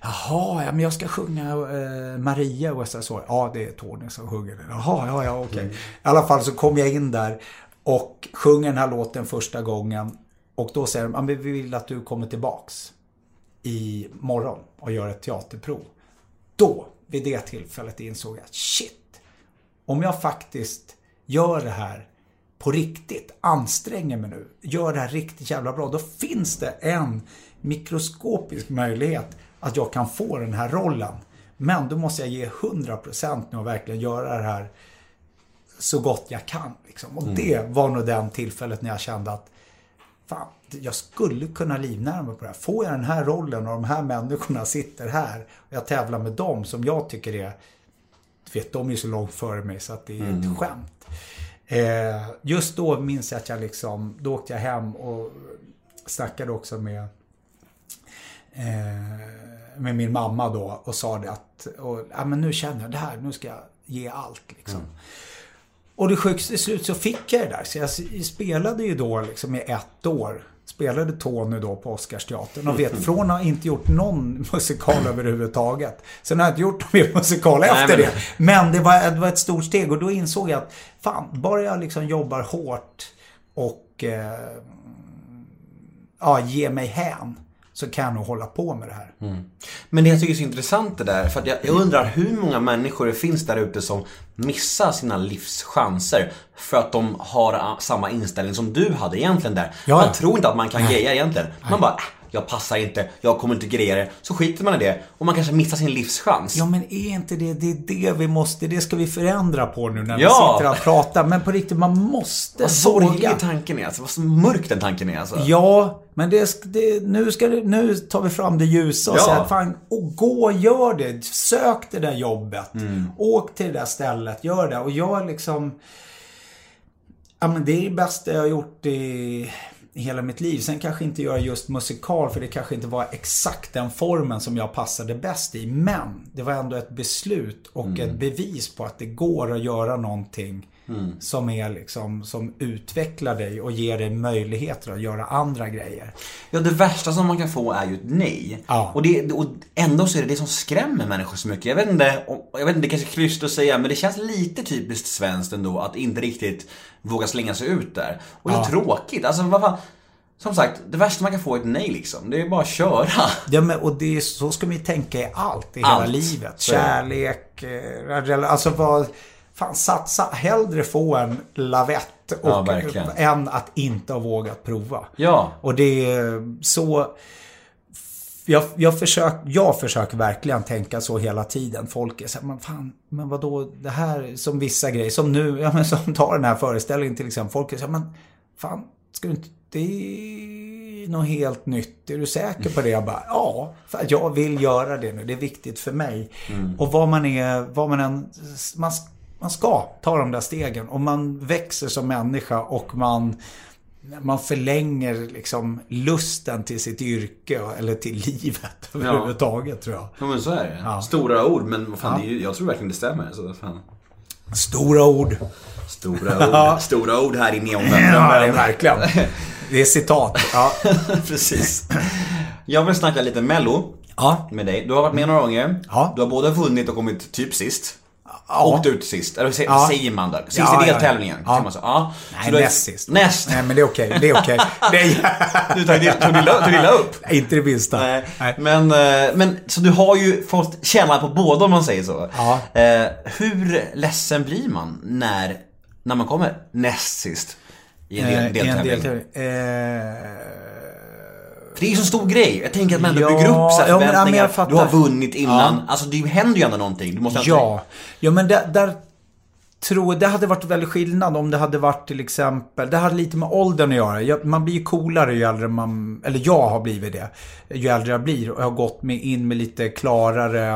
Jaha, ja, men jag ska sjunga eh, Maria West Side Story. Ja, det är Tony som sjunger den. Jaha, ja, ja, okej. I alla fall så kom jag in där och sjunger den här låten första gången. Och då säger de, ja, men vi vill att du kommer tillbaks i morgon och gör ett teaterprov. Då, vid det tillfället, insåg jag att shit, om jag faktiskt gör det här på riktigt, anstränger mig nu, gör det här riktigt jävla bra, då finns det en mikroskopisk möjlighet att jag kan få den här rollen. Men då måste jag ge 100% nu och verkligen göra det här så gott jag kan. Liksom. Och det var nog den tillfället när jag kände att fan, jag skulle kunna livnära mig på det här. Får jag den här rollen och de här människorna sitter här och jag tävlar med dem som jag tycker är, du vet, de är så långt före mig så att det är ett skämt. Eh, just då minns jag att jag liksom, då åkte jag hem och snackade också med eh, med min mamma då och sa det att, och, ja men nu känner jag det här, nu ska jag ge allt liksom. Och det sjukt till slut så fick jag det där. Så jag spelade ju då liksom i ett år. Spelade Tony då på Oscarsteatern. Och vet, från att ha inte gjort någon musikal överhuvudtaget. Sen har jag inte gjort någon mer musikal efter men- det. Men det var, det var ett stort steg. Och då insåg jag att fan, bara jag liksom jobbar hårt och eh, ja, ger mig hän. Så kan jag nog hålla på med det här. Men det jag tycker är så intressant det där, för jag, jag undrar hur många människor det finns där ute som missar sina livschanser för att de har samma inställning som du hade egentligen där. Ja, man tror inte att man kan greja egentligen. Man bara, äh, jag passar inte, jag kommer inte greja det. Så skiter man i det och man kanske missar sin livschans. Ja men är inte det, det är det vi måste, det ska vi förändra på nu när vi Ja. sitter och pratar. Men på riktigt, man måste Vad sorglig tanken är alltså, vad så mörk den tanken är alltså. Ja, men det, det, nu, ska det, nu tar vi fram det ljusa och Ja. säger att fan, och gå och gör det. Sök det där jobbet. Åk till det där stället, gör det. Och jag liksom... Ja men det är det bästa jag har gjort i hela mitt liv. Sen kanske inte göra just musikal för det kanske inte var exakt den formen som jag passade bäst i. Men det var ändå ett beslut och ett bevis på att det går att göra någonting Som är liksom, som utvecklar dig och ger dig möjligheter att göra andra grejer. Ja, det värsta som man kan få är ju ett nej. Ja. Och, det, och ändå så är det det som skrämmer människor så mycket. Jag vet inte, jag vet inte det kanske är klyschigt att säga, men det känns lite typiskt svenskt ändå att inte riktigt våga slänga sig ut där. Och det är så tråkigt. Alltså vad fan. Som sagt, det värsta man kan få är ett nej liksom. Det är bara att köra. Ja, men, och det är, så ska man ju tänka i allt i hela Allt. livet. Är det. Kärlek, eh, alltså vad... Fan, satsa hellre få en lavett och, Ja, verkligen. än att inte ha vågat prova. Ja. Och det är så... Jag, jag, försök, jag försöker verkligen tänka så hela tiden. Folk är så här, men fan, men vadå, det här som vissa grejer, som nu, ja men som tar den här föreställningen till exempel. Folk är så här, men fan, ska du inte, det är något helt nytt. Är du säker på det? Jag bara, ja, för jag vill göra det nu. Det är viktigt för mig. Och vad man är, vad man än, man, man ska ta de där stegen. Och man växer som människa och man man förlänger liksom lusten till sitt yrke eller till livet överhuvudtaget tror jag. Ja men så är det. Ja. Stora ord, men vad fan, är ju, jag tror verkligen det stämmer. Så, fan. Stora ord. Stora ord, stora ord här i neonvärlden. Ja, det är verkligen. Det är citat. Ja. Precis. Jag vill snacka lite mello Ja. med dig. Du har varit med några gånger. Ja. Du har både vunnit och kommit typ sist. Ja. Åkt ut sist. Eller Ja. säger man där? Sist Ja, i ja, deltävlingen. ja. Man säga. Ja. Nej, Så näst sist. Näst. Nej, men det är okej. Det är okej. Är... Du tog tog illa, tog illa upp. Inte det minsta. Nej. Nej. Men, eh, men så du har ju fått känna på båda om man säger så. Ja. Eh, hur ledsen blir man när, när man kommer näst sist i en del, Eh, i en deltävling? deltävling. Eh, det är ju så stor grej. Jag tänker att man ändå Ja, bygger upp så här ja, ja, förväntningar. fattar. du har vunnit innan. Ja. Alltså det händer ju ändå någonting. Du måste ändå- Ja, ja men där, där tror det hade varit väldigt skillnad om det hade varit till exempel, det hade lite med åldern att göra. Jag, man blir ju coolare ju äldre man, eller jag har blivit det, ju äldre jag blir och jag har gått med, in med lite klarare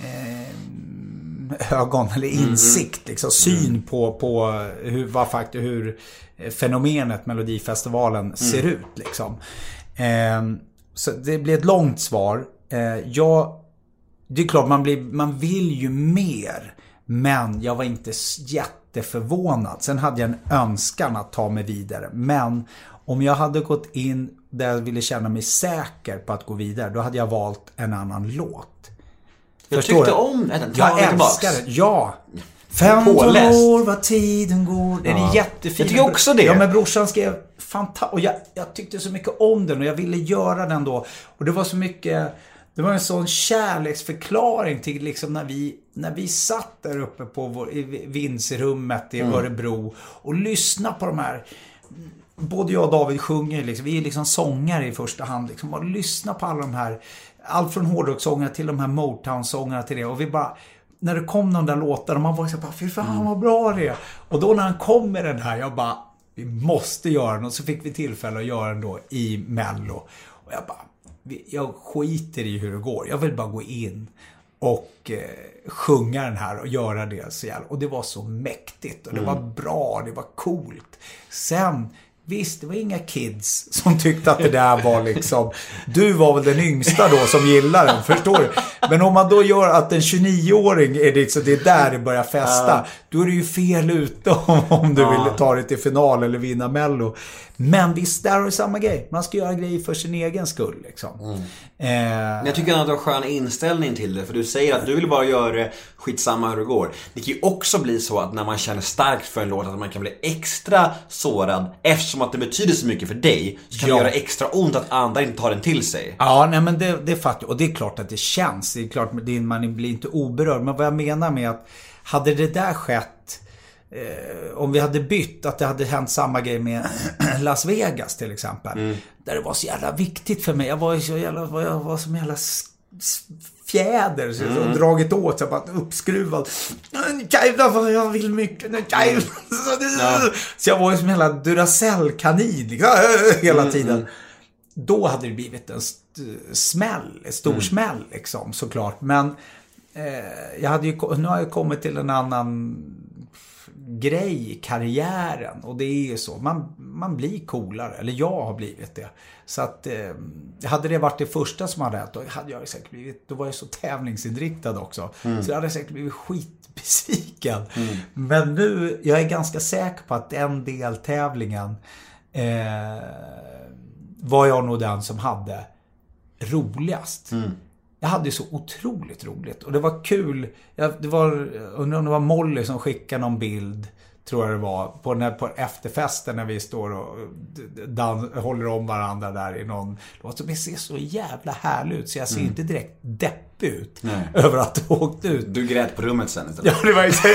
eh, ögon eller insikt, liksom syn på, på hur, vad hur fenomenet Melodifestivalen ser ut liksom. Eh, så det blir ett långt svar. Eh, jag det är klart, man, blir, man vill ju mer. Men jag var inte jätteförvånad. Sen hade jag en önskan att ta mig vidare. Men om jag hade gått in där jag ville känna mig säker på att gå vidare, då hade jag valt en annan låt. Jag Förstår tyckte du? om... Ta Jag älskar den. Ja. 15 Påläst. år vad tiden går. Den är jättefin. Jag tycker också det. Ja, men brorsan skrev fantastiskt. Och jag, jag tyckte så mycket om den och jag ville göra den då. Och det var så mycket... Det var en sån kärleksförklaring till liksom när vi, när vi satt där uppe på vår, i vindsrummet i Örebro och lyssnade på de här både jag och David sjunger liksom, vi är liksom sångare i första hand liksom, och lyssna på alla de här, allt från hårdrockssångare till de här Motown-sångarna till det och vi bara, när det kom de där låtarna, man var så bara, fy fan vad bra det är. Och då när han kom med den här, jag bara, vi måste göra den och så fick vi tillfälle att göra den då i Mello. Och jag bara, jag skiter i hur det går, jag vill bara gå in och eh, sjunga den här och göra det så jävla. Och det var så mäktigt och det var bra, det var coolt. Sen, visst, det var inga kids som tyckte att det där var liksom... Du var väl den yngsta då som gillar den, förstår du? Men om man då gör att en 29-åring är så det är där det börjar festa. Då är det ju fel ute om, om du vill ta dig till final eller vinna Mello. Men visst, där har du samma grej. Man ska göra grejer för sin egen skull liksom. Eh, Men jag tycker att du har skön inställning till det. För du säger att du vill bara göra det, skitsamma hur det går. Det kan ju också bli så att när man känner starkt för en låt att man kan bli extra sårad. Eftersom att det betyder så mycket för dig. Så kan Ja. det göra extra ont att andra inte tar den till sig. Ja, nej men det, det fattar jag. Och det är klart att det känns. Det är klart man blir inte oberörd. Men vad jag menar med att hade det där skett eh, om vi hade bytt, att det hade hänt samma grej med Las Vegas till exempel. Där det var så jävla viktigt för mig. Jag var så jävla, jag var som jävla fjäder. Så mm. Dragit åt, så jag bara uppskruvad. Jävlar vad jag vill mycket. Jävlar. Så jag var ju som en jävla Duracell-kanin liksom, hela tiden. Då hade det blivit en smäll, en stor smäll liksom såklart. Men eh, jag hade ju, nu har jag kommit till en annan grej i karriären. Och det är ju så. Man, man blir coolare. Eller jag har blivit det. Så att eh, hade det varit det första som hade hänt, då hade jag säkert blivit, då var jag så tävlingsinriktad också. Så jag hade säkert blivit skitbesviken. Men nu, jag är ganska säker på att den deltävlingen eh, var jag nog den som hade roligast. Jag hade så otroligt roligt och det var kul. Jag, det var, undrar om det var Molly som skickade någon bild, tror jag det var, på, den här, på efterfesten när vi står och dan, håller om varandra där i någon låt. Som ser så jävla härlig ut så jag ser inte direkt deppig ut över att ha åkt ut. Du grät på rummet sen istället. Ja, det var ju så...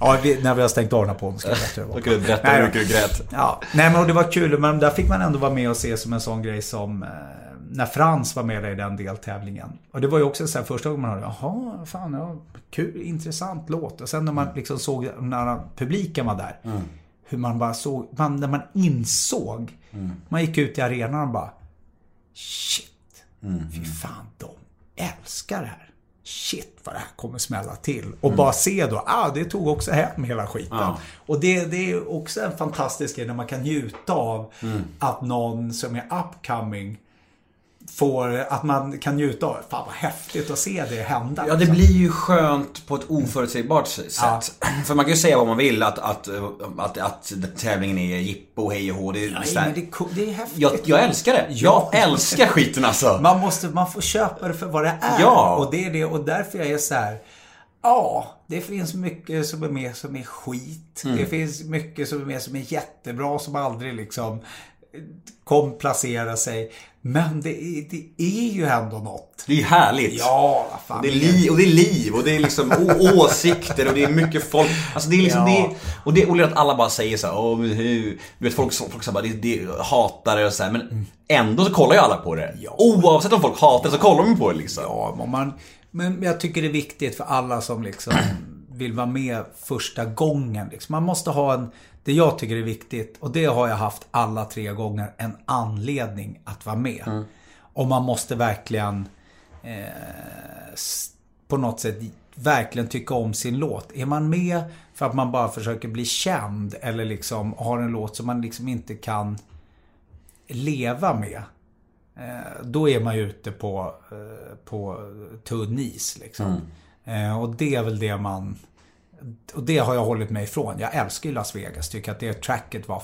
ja, vi, när vi har stängt av den här podden ska jag berätta hur det var. Då kan du berätta Nej, hur mycket du grät. Ja, nej men det var kul. Men där fick man ändå vara med och se som en sån grej som eh, när Frans var med i den deltävlingen. Och det var ju också så här första gången man hörde, jaha, fan, ja, kul, intressant låt. Och sen när man liksom såg, när publiken var där, hur man bara såg, man, när man insåg, man gick ut i arenan och bara, shit, fy fan, de älskar det här. Shit vad det här kommer smälla till. Och bara se då, ah det tog också hem hela skiten. Ja. Och det, det är också en fantastisk grej när man kan njuta av att någon som är upcoming får, att man kan njuta av, fan vad häftigt att se det hända. Ja, det blir ju skönt på ett oförutsägbart sätt. Ja. För man kan ju säga vad man vill, att, att, att, att tävlingen är jippo, hej och hå. Det Nej, men det, det är häftigt. jag, jag älskar det. Jag Ja. älskar skiten alltså. Man måste, man får köpa det för vad det är. Ja. Och det är det, och därför jag är så här. Ja, det finns mycket som är med som är skit. Mm. Det finns mycket som är med som är jättebra, som aldrig liksom eh, kom placera sig. Men det är, det är ju ändå något. Det är härligt. Ja, fan. Och det, är li- och det är liv och det är liksom åsikter och det är mycket folk. Alltså det är liksom Ja. det. Och det och det är att alla bara säger så här, men hur? Du vet folk, folk så här, bara, det, det, hatar det och så här, Men ändå så kollar ju alla på det. Ja. Oavsett om folk hatar det så kollar de på det liksom. Ja, men, man, men jag tycker det är viktigt för alla som liksom vill vara med första gången. Liksom. Man måste ha en, det jag tycker är viktigt, och det har jag haft alla tre gånger, en anledning att vara med. Och man måste verkligen eh, på något sätt verkligen tycka om sin låt. Är man med för att man bara försöker bli känd eller liksom har en låt som man liksom inte kan leva med. Eh, då är man ju ute på, eh, på tunn is liksom. Eh, och det är väl det man... Och det har jag hållit mig ifrån. Jag älskar ju Las Vegas. Tycker att det tracket var...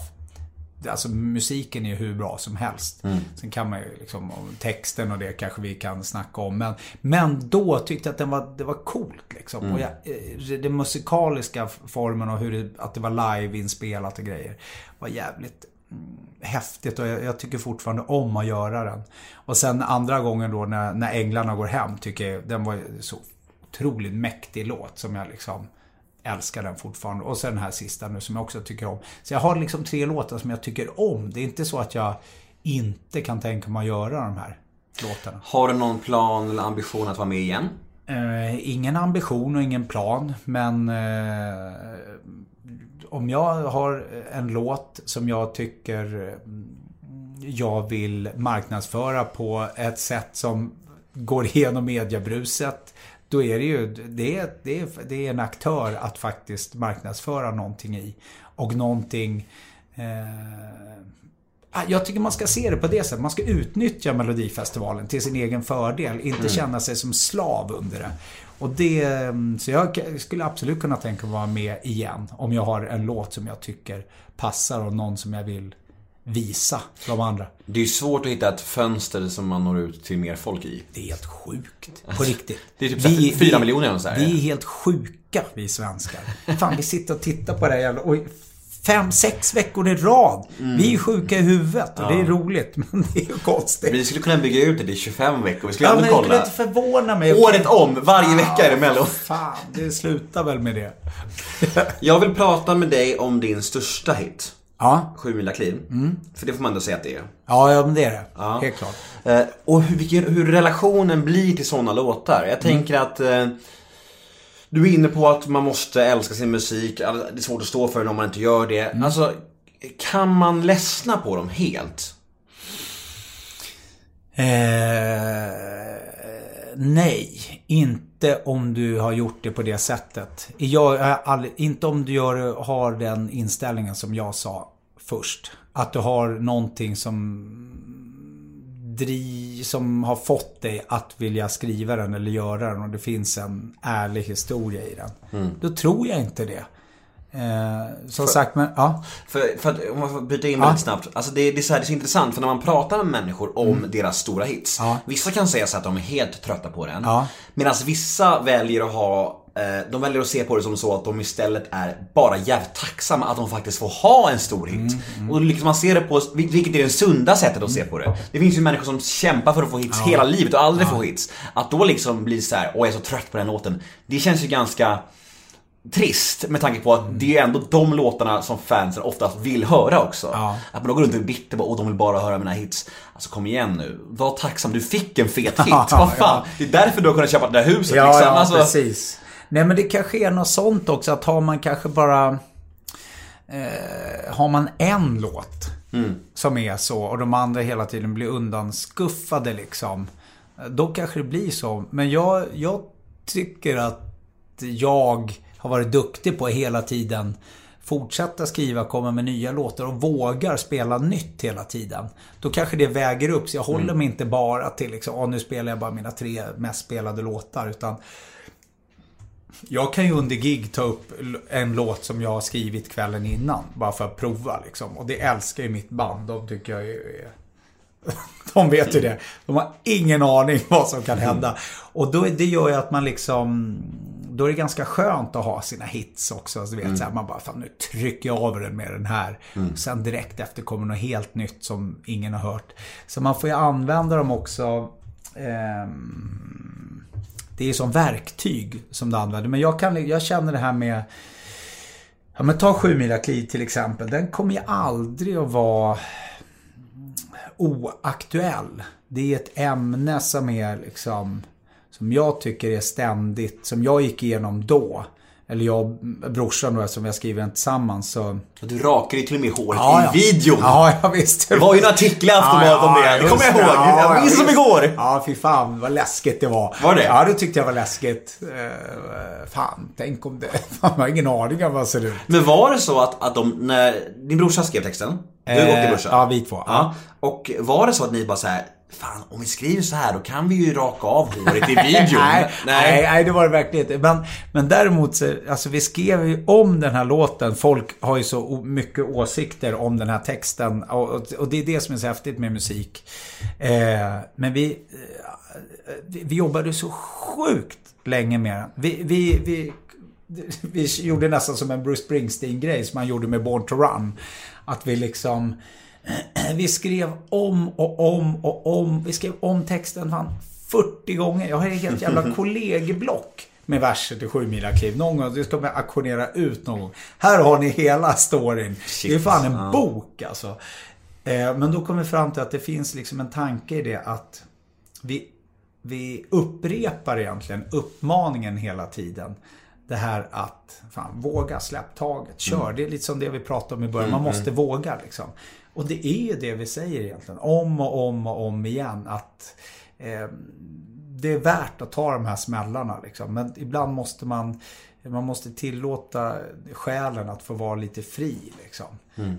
Alltså musiken är ju hur bra som helst. Sen kan man ju liksom, om texten och det kanske vi kan snacka om. Men, men då tyckte jag att den var, det var coolt liksom. Och jag, eh, den musikaliska formen och hur det, att det var live-inspelat och grejer. Var jävligt mm, häftigt och jag, jag tycker fortfarande om att göra den. Och sen andra gången då när, när Änglarna går hem tycker jag den var så otroligt mäktig låt som jag liksom älskar den fortfarande. Och sen den här sista nu som jag också tycker om. Så jag har liksom tre låtar som jag tycker om. Det är inte så att jag inte kan tänka mig att göra de här låtarna. Har du någon plan eller ambition att vara med igen? Eh, ingen ambition och ingen plan, men eh, om jag har en låt som jag tycker eh, jag vill marknadsföra på ett sätt som går igenom mediebruset. Då är det ju det är, det är, det är en aktör att faktiskt marknadsföra någonting i. Och någonting eh, jag tycker man ska se det på det sättet. Man ska utnyttja Melodifestivalen till sin egen fördel. Inte känna sig som slav under det. Och det, mm, så jag skulle absolut kunna tänka mig att vara med igen. Om jag har en låt som jag tycker passar och någon som jag vill visa de andra. Det är ju svårt att hitta ett fönster som man når ut till mer folk i. Det är helt sjukt. På riktigt. Det är typ här fyra miljoner eller så här. Vi är helt sjuka, vi svenskar. Fan, vi sitter och tittar på det här jävla... Oj, fem, sex veckor i rad. Vi är sjuka i huvudet och det är roligt, men det är ju konstigt. Vi skulle kunna bygga ut det till 25 veckor. Vi skulle Ja, ändå men det skulle kolla. inte förvåna mig. Året om, varje vecka är det mello. Fan, det slutar väl med det. Jag vill prata med dig om din största hit. Ja, Sju mila kliv. För det får man ändå säga att det är. ja, ja men det är det. Ja. Helt klart. Eh, och hur, hur relationen blir till sådana låtar. Jag tänker att eh, du är inne på att man måste älska sin musik. Det är svårt att stå för den om man inte gör det. Alltså, kan man ledsna på dem helt? Eh, nej, inte Inte om du har gjort det på det sättet. Jag, inte om du gör, har den inställningen som jag sa först. Att du har någonting som som har fått dig att vilja skriva den eller göra den och det finns en ärlig historia i den. Då tror jag inte det. Eh, som sagt, men ja. För, för att, om man får byta in Ja. snabbt. Alltså det, det, är så här, det är så intressant för när man pratar med människor om deras stora hits. Mm. Ja. Vissa kan säga så att de är helt trötta på den. Ja. Medan vissa väljer att ha eh, de väljer att se på det som så att de istället är bara jävligt tacksamma att de faktiskt får ha en stor hit. Mm, Och liksom man ser det på, vilket är det sunda sättet att se på det. Det finns ju människor som kämpar för att få hits hela livet och aldrig får hits. Att då liksom bli så här, åh jag är så trött på den låten. Det känns ju ganska trist med tanke på att det är ändå de låtarna som fansen oftast vill höra också. Ja. Att man då går runt och är bitter och de vill bara höra mina hits. Alltså kom igen nu, var tacksam, du fick en fet hit. Vad fan, ja. det är därför du har kunnat köpa det där huset Ja, liksom. ja alltså, precis. Nej, men det kanske är något sånt också. Att har man kanske bara... Eh, har man en låt som är så och de andra hela tiden blir undanskuffade liksom. Då kanske det blir så. Men jag, jag tycker att jag har varit duktig på hela tiden fortsätta skriva, komma med nya låtar och vågar spela nytt hela tiden. Då kanske det väger upp. Så jag håller mig inte bara till liksom, "Åh, nu spelar jag bara mina tre mest spelade låtar. Utan jag kan ju under gig ta upp en låt som jag har skrivit kvällen innan. Bara för att prova liksom. Och det älskar ju mitt band. De tycker jag är... De vet ju det. De har ingen aning vad som kan hända. Och då, det gör ju att man liksom... Då är det ganska skönt att ha sina hits också. Så du vet, så här, man bara, fan nu trycker jag av den med den här. Sen direkt efter kommer något helt nytt som ingen har hört. Så man får ju använda dem också. ehm, det är som verktyg som du använder. Men jag, kan, jag känner det här med... Ja men ta Sjumilakliv till exempel. Den kommer ju aldrig att vara oaktuell. Det är ett ämne som är liksom... Som jag tycker är ständigt, som jag gick igenom då. Eller jag och brorsan då, som vi har skrivit den tillsammans så... Du rakar ju till och med håret Ja, ja. i videon. Ja, ja visst. Det var ju en artikel i Aftonbladet om det. Det kommer jag ihåg. Ja, Jag minns som igår. Ja, fy fan vad läskigt det var. Var det? Ja, det tyckte jag var läskigt. Eh, fan, tänk om det... Fan, jag har ingen aning om vad det ser ut. Men var det så att, att de, när din brorsa skrev texten? Du och din brorsa? ja, vi två. Ja. Och var det så att ni bara så här, fan om vi skriver så här då kan vi ju raka av håret i videon. nej, nej, nej, det var det verkligen inte. Men, men däremot så, alltså vi skrev ju om den här låten. Folk har ju så mycket åsikter om den här texten. Och, och, och det är det som är så häftigt med musik. Eh, men vi, eh, vi, jobbade så sjukt länge med den. Vi, vi, vi, vi gjorde nästan som en Bruce Springsteen-grej som man gjorde med Born to Run. Att vi liksom... Vi skrev om och om och om. Vi skrev om texten fan 40 gånger. Jag har ett helt jävla kollegieblock med verser till Sjumilakliv. Någon gång, det ska man auktionera ut någon gång. Här har ni hela storyn. det är fan en bok alltså. Eh, men då kom vi fram till att det finns liksom en tanke i det att vi, vi upprepar egentligen uppmaningen hela tiden. Det här att fan, våga släpp taget, kör. Det är lite som det vi pratade om i början. Man måste våga liksom. Och det är ju det vi säger egentligen. Om och om och om igen. Att eh, det är värt att ta de här smällarna liksom. Men ibland måste man man måste tillåta själen att få vara lite fri liksom.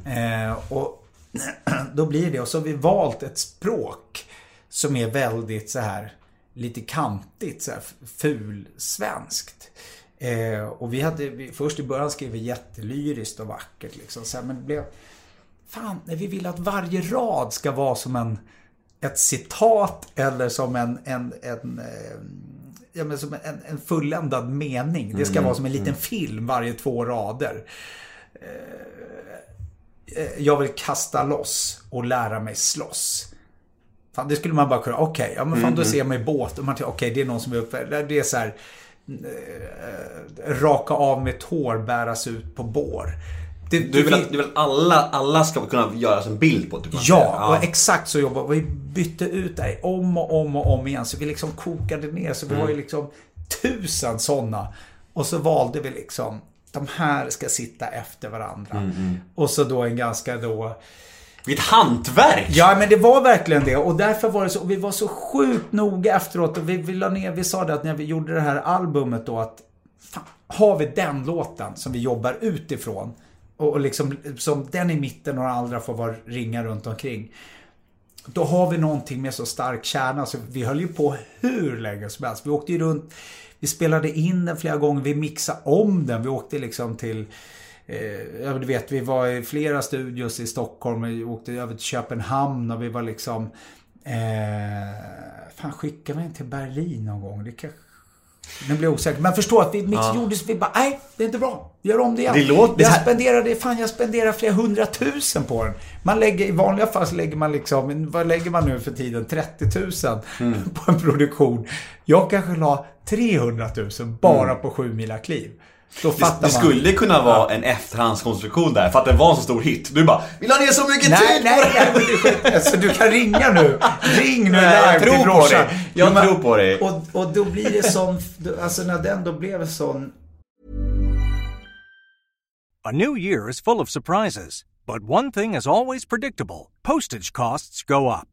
Eh, och då blir det. Och så har vi valt ett språk som är väldigt så här lite kantigt, så här fulsvenskt. Eh, och vi hade, vi, först i början skrev vi jättelyriskt och vackert liksom. Så här, men det blev, fan, nej, vi vill att varje rad ska vara som en, ett citat eller som en, en, en eh, Ja, men som en, en fulländad mening. Det ska vara som en liten film varje två rader. Eh, jag vill kasta loss och lära mig slåss. Fan, det skulle man bara kunna, okej, ja men fan då ser jag mig i båt och man tänker, okej det är någon som är uppe, det är så här eh, raka av med tår, bäras ut på bår. Det, Du vill, att, du vill att alla, alla ska kunna göra en bild på det? typ Ja, säger. och exakt så jobbar vi. bytte ut det om och om och om igen. Så vi liksom kokade ner. Så vi Mm. har ju liksom tusen sådana. Och så valde vi liksom, de här ska sitta efter varandra. Mm, Och så då en ganska då Vilket hantverk! Ja, men det var verkligen det. Och därför var det så. Vi var så sjukt noga efteråt. Och vi, vi la ner, vi sa det att när vi gjorde det här albumet då att fan, har vi den låten som vi jobbar utifrån och, liksom som den i mitten och de andra får vara ringar runt omkring. Då har vi någonting med så stark kärna. Så vi höll ju på hur länge som helst. Vi åkte ju runt. Vi spelade in den flera gånger. Vi mixade om den. Vi åkte liksom till Eh, ja, du vet, vi var i flera studios i Stockholm. Vi åkte över till Köpenhamn och vi var liksom... Eh, fan, skickade vi den till Berlin någon gång? Det kanske... Nu blir jag osäker. Men förstå att vi mix ja. vi bara, nej, det är inte bra. Gör om det igen. Det låter... Jag spenderade, fan jag spenderade flera hundratusen på den. Man lägger, i vanliga fall så lägger man liksom, vad lägger man nu för tiden? 30 000 mm. på en produktion. Jag kanske la 300 000 bara mm. på 7 mila kliv. Då fattar det, det skulle kunna vara en efterhandskonstruktion där för att det var en så stor hit. Du bara, vi la ner så mycket nej, tid nej, på det! Nej, alltså, du kan ringa nu. Ring nu nej, live till brorsan. Jag men, tror på dig. Och, och då blir det sån, alltså när den då blev sån... A new year is full of surprises. But one thing is always predictable. Postage costs go up.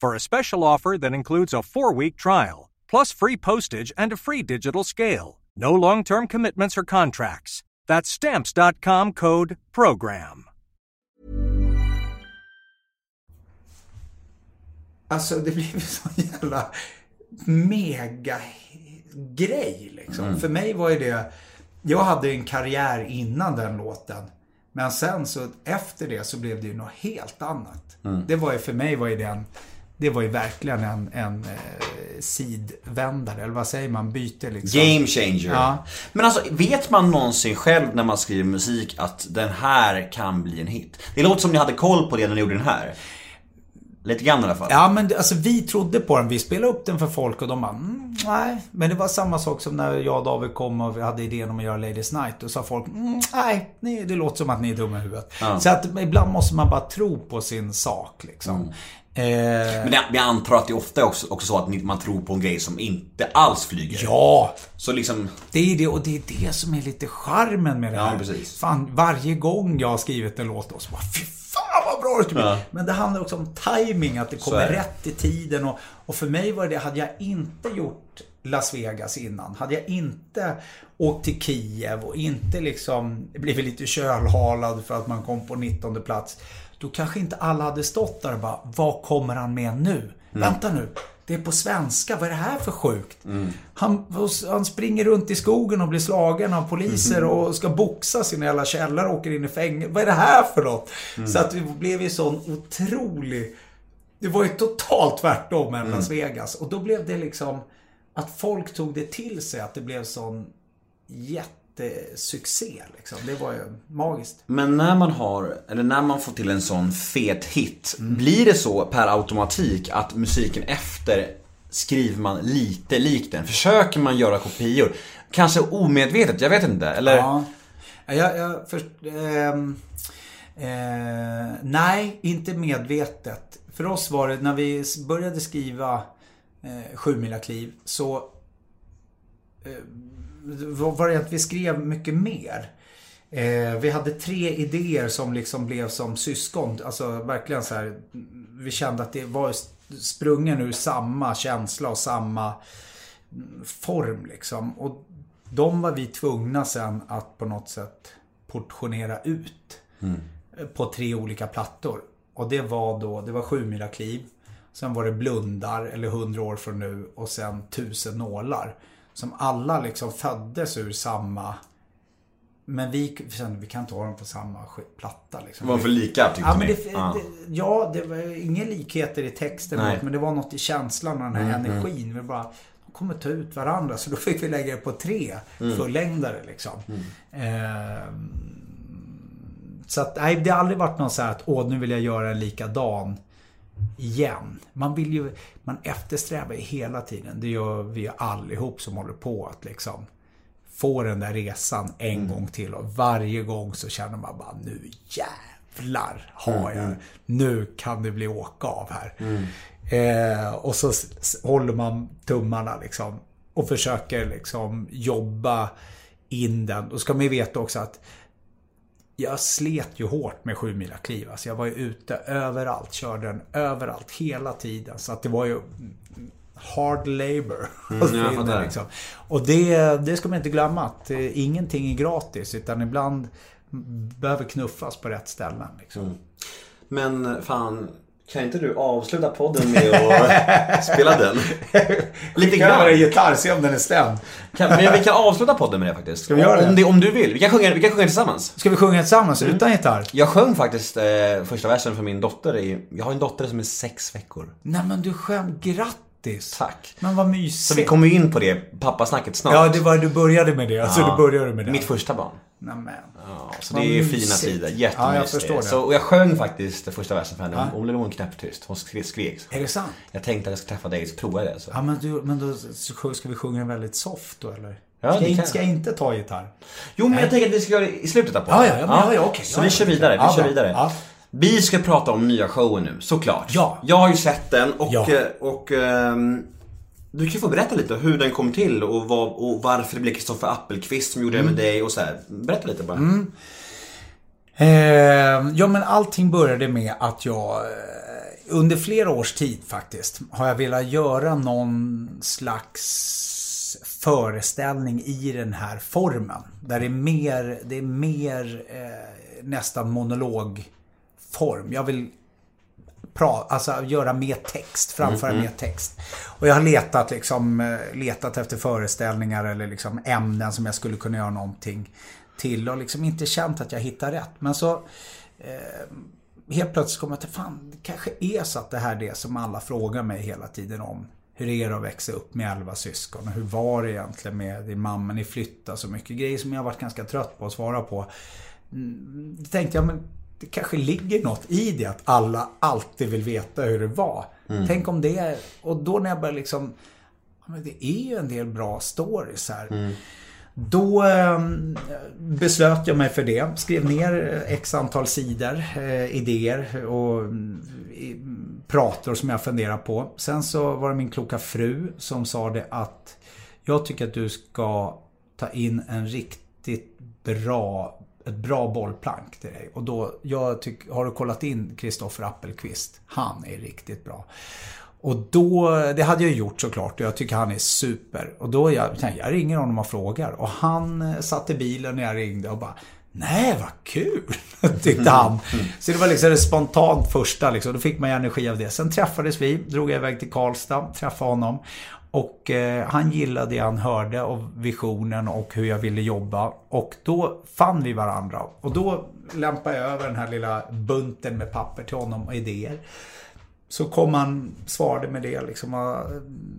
for a special offer that includes a four week trial, plus free postage and a free digital scale. No long term commitments or contracts. That's stamps.com code program. Alltså, det blev en sån jävla mega grej liksom. Mm. För mig var ju det, jag hade en karriär innan den låten. Men sen så efter det så blev det ju något helt annat. Mm. Det var ju för mig var ju den det var ju verkligen en, en eh, sidvändare, eller vad säger man? Byte liksom. Game changer. Ja. Men alltså, vet man någonsin själv när man skriver musik att den här kan bli en hit? Det låter som ni hade koll på det när ni gjorde den här. Lite grann i alla fall. Ja, men alltså vi trodde på den. Vi spelade upp den för folk och de bara, mm, nej. Men det var samma sak som när jag och David kom och vi hade idén om att göra Ladies Night. Då sa folk, mm, nej, det låter som att ni är dumma i huvudet. Ja. Så att ibland måste man bara tro på sin sak liksom. Mm. Eh... Men jag, jag antar att det ofta också, också så att man tror på en grej som inte alls flyger. Ja! Så liksom... Det är det och det är det som är lite charmen med det här. Ja, precis. Fan, varje gång jag har skrivit en låt då så bara fy fan vad bra det ska bli. Ja. Men det handlar också om timing att det kommer rätt i tiden. Och, och för mig var det, hade jag inte gjort Las Vegas innan. Hade jag inte åkt till Kiev och inte liksom blivit lite kölhalad för att man kom på 19 plats då kanske inte alla hade stått där och bara, vad kommer han med nu? Mm. Vänta nu, det är på svenska, vad är det här för sjukt? Mm. Han, han springer runt i skogen och blir slagen av poliser mm. och ska boxa sina jävla källare och åker in i fängelse. Vad är det här för något? Mm. Så att vi blev ju sån otrolig... Det var ju totalt tvärtom än Las mm. Vegas. Och då blev det liksom att folk tog det till sig, att det blev sån jätte jättesuccé. Liksom. Det var ju magiskt. Men när man har, eller när man får till en sån fet hit, mm. blir det så per automatik att musiken efter skriver man lite likt den? Försöker man göra kopior? Kanske omedvetet, jag vet inte. Eller? Ja, jag, jag först, eh, eh, Nej, inte medvetet. För oss var det, när vi började skriva eh, Sjumilakliv så eh, var det att vi skrev mycket mer. Eh, vi hade tre idéer som liksom blev som syskon. Alltså verkligen så här. Vi kände att det var sprungen ur samma känsla och samma form liksom. Och de var vi tvungna sen att på något sätt portionera ut. Mm. På tre olika plattor. Och det var då, det var Sju kliv. Sen var det Blundar, eller Hundra år från nu. Och sen Tusen nålar som alla liksom föddes ur samma Men vi, kände vi kan inte ha dem på samma platta. Liksom. Det var för lika tyckte Ja, ni? det, det, ja, det var inga likheter i texten. Nej. Men det var något i känslan och den här Mm, energin. Vi bara, de kommer ta ut varandra. Så då fick vi lägga det på tre Mm. fullängdare liksom. Ehm, så att, nej, det har aldrig varit någon så här att, åh, nu vill jag göra en likadan igen. Man vill ju, man eftersträvar ju hela tiden. Det gör vi ju allihop som håller på att liksom få den där resan en gång till och varje gång så känner man bara nu jävlar har jag Nu kan det bli åka av här. Eh, och så håller man tummarna liksom och försöker liksom jobba in den. Då ska man ju veta också att jag slet ju hårt med sju mila kliv. Alltså jag var ju ute överallt, körde den överallt hela tiden. Så att det var ju hard labor. Mm, fattar. liksom. Och det, det ska man inte glömma att eh, ingenting är gratis utan ibland behöver knuffas på rätt ställen. Liksom. Men fan, kan inte du avsluta podden med att spela den? Lite Kan jag göra grann. gitarr, se om den är stämd. Kan, men vi kan avsluta podden med det faktiskt. Ska vi göra det? Om, det, om du vill. Vi kan sjunga, vi kan sjunga tillsammans. Ska vi sjunga tillsammans Mm. utan gitarr? Jag sjöng faktiskt eh, första versen för min dotter. I, jag har en dotter som är sex veckor. Nej men du skämt, grattis! Tack. Men vad mysigt. Så vi kommer ju in på det pappasnacket snart. Ja, det var, du började med det. Alltså Ja. du började med det. Mitt första barn. Nämen. Ja, så det är ju fina tider. Ja, Jättemysigt. jag förstår det. Så, och jag sjöng faktiskt det första versen för henne. Ja. Hon blev nog knäpptyst. Hon skrek. Är det sant? Jag tänkte att jag skulle träffa dig så provade jag det. Så. Ja, men, du, men då ska vi sjunga den väldigt soft då eller? Ja, ska, jag, ska jag inte ta gitarr? Jo, men jag tänker att vi ska göra det i slutet av Ja, ja, ja, men ja, ja, okej. Så Ja, vi ja, kör vidare. Vi Ja, kör vidare. Ja. Vi ska prata om nya showen nu, såklart. Ja. Jag har ju sett den och, Ja. eh, och ehm, du kan få berätta lite hur den kom till och, vad, och varför det blev Kristoffer Appelqvist som gjorde Mm. det med dig och så här. Berätta lite bara. Eh, ja, men allting började med att jag eh, under flera års tid faktiskt har jag velat göra någon slags föreställning i den här formen. Där det är mer, det är mer eh, nästan monologform. Jag vill pra, alltså göra mer text, framföra mer text. Och jag har letat, liksom, eh, letat efter föreställningar eller liksom ämnen som jag skulle kunna göra någonting till och liksom inte känt att jag hittar rätt. Men så eh, helt plötsligt kom jag till, fan, det kanske är så att det här är det som alla frågar mig hela tiden om. Hur är det att växa upp med elva syskon? Och hur var det egentligen med din mamma? Ni flyttade så mycket grejer som jag varit ganska trött på att svara på. Mm, Då tänkte jag, men det kanske ligger något i det att alla alltid vill veta hur det var. Tänk om det är... Och då när jag började liksom... Men det är ju en del bra stories här. Då eh, beslöt jag mig för det. Skrev ner x antal sidor, eh, idéer och mm, i- prator som jag funderar på. Sen så var det min kloka fru som sa det att jag tycker att du ska ta in en riktigt bra ett bra bollplank till dig. Och då, jag tyck, har du kollat in Kristoffer Appelqvist? Han är riktigt bra. Och då, det hade jag gjort såklart och jag tycker han är super. Och då jag, jag, ringer honom och frågar. Och han eh, satt i bilen när jag ringde och bara Nej, vad kul! Tyckte han. Så det var liksom det spontant första liksom. Då fick man ju energi av det. Sen träffades vi, drog jag iväg till Karlstad, träffade honom. Och eh, han gillade det han hörde av visionen och hur jag ville jobba. Och då fann vi varandra. Och då lämpade jag över den här lilla bunten med papper till honom och idéer. Så kom han, svarade med det liksom. Han,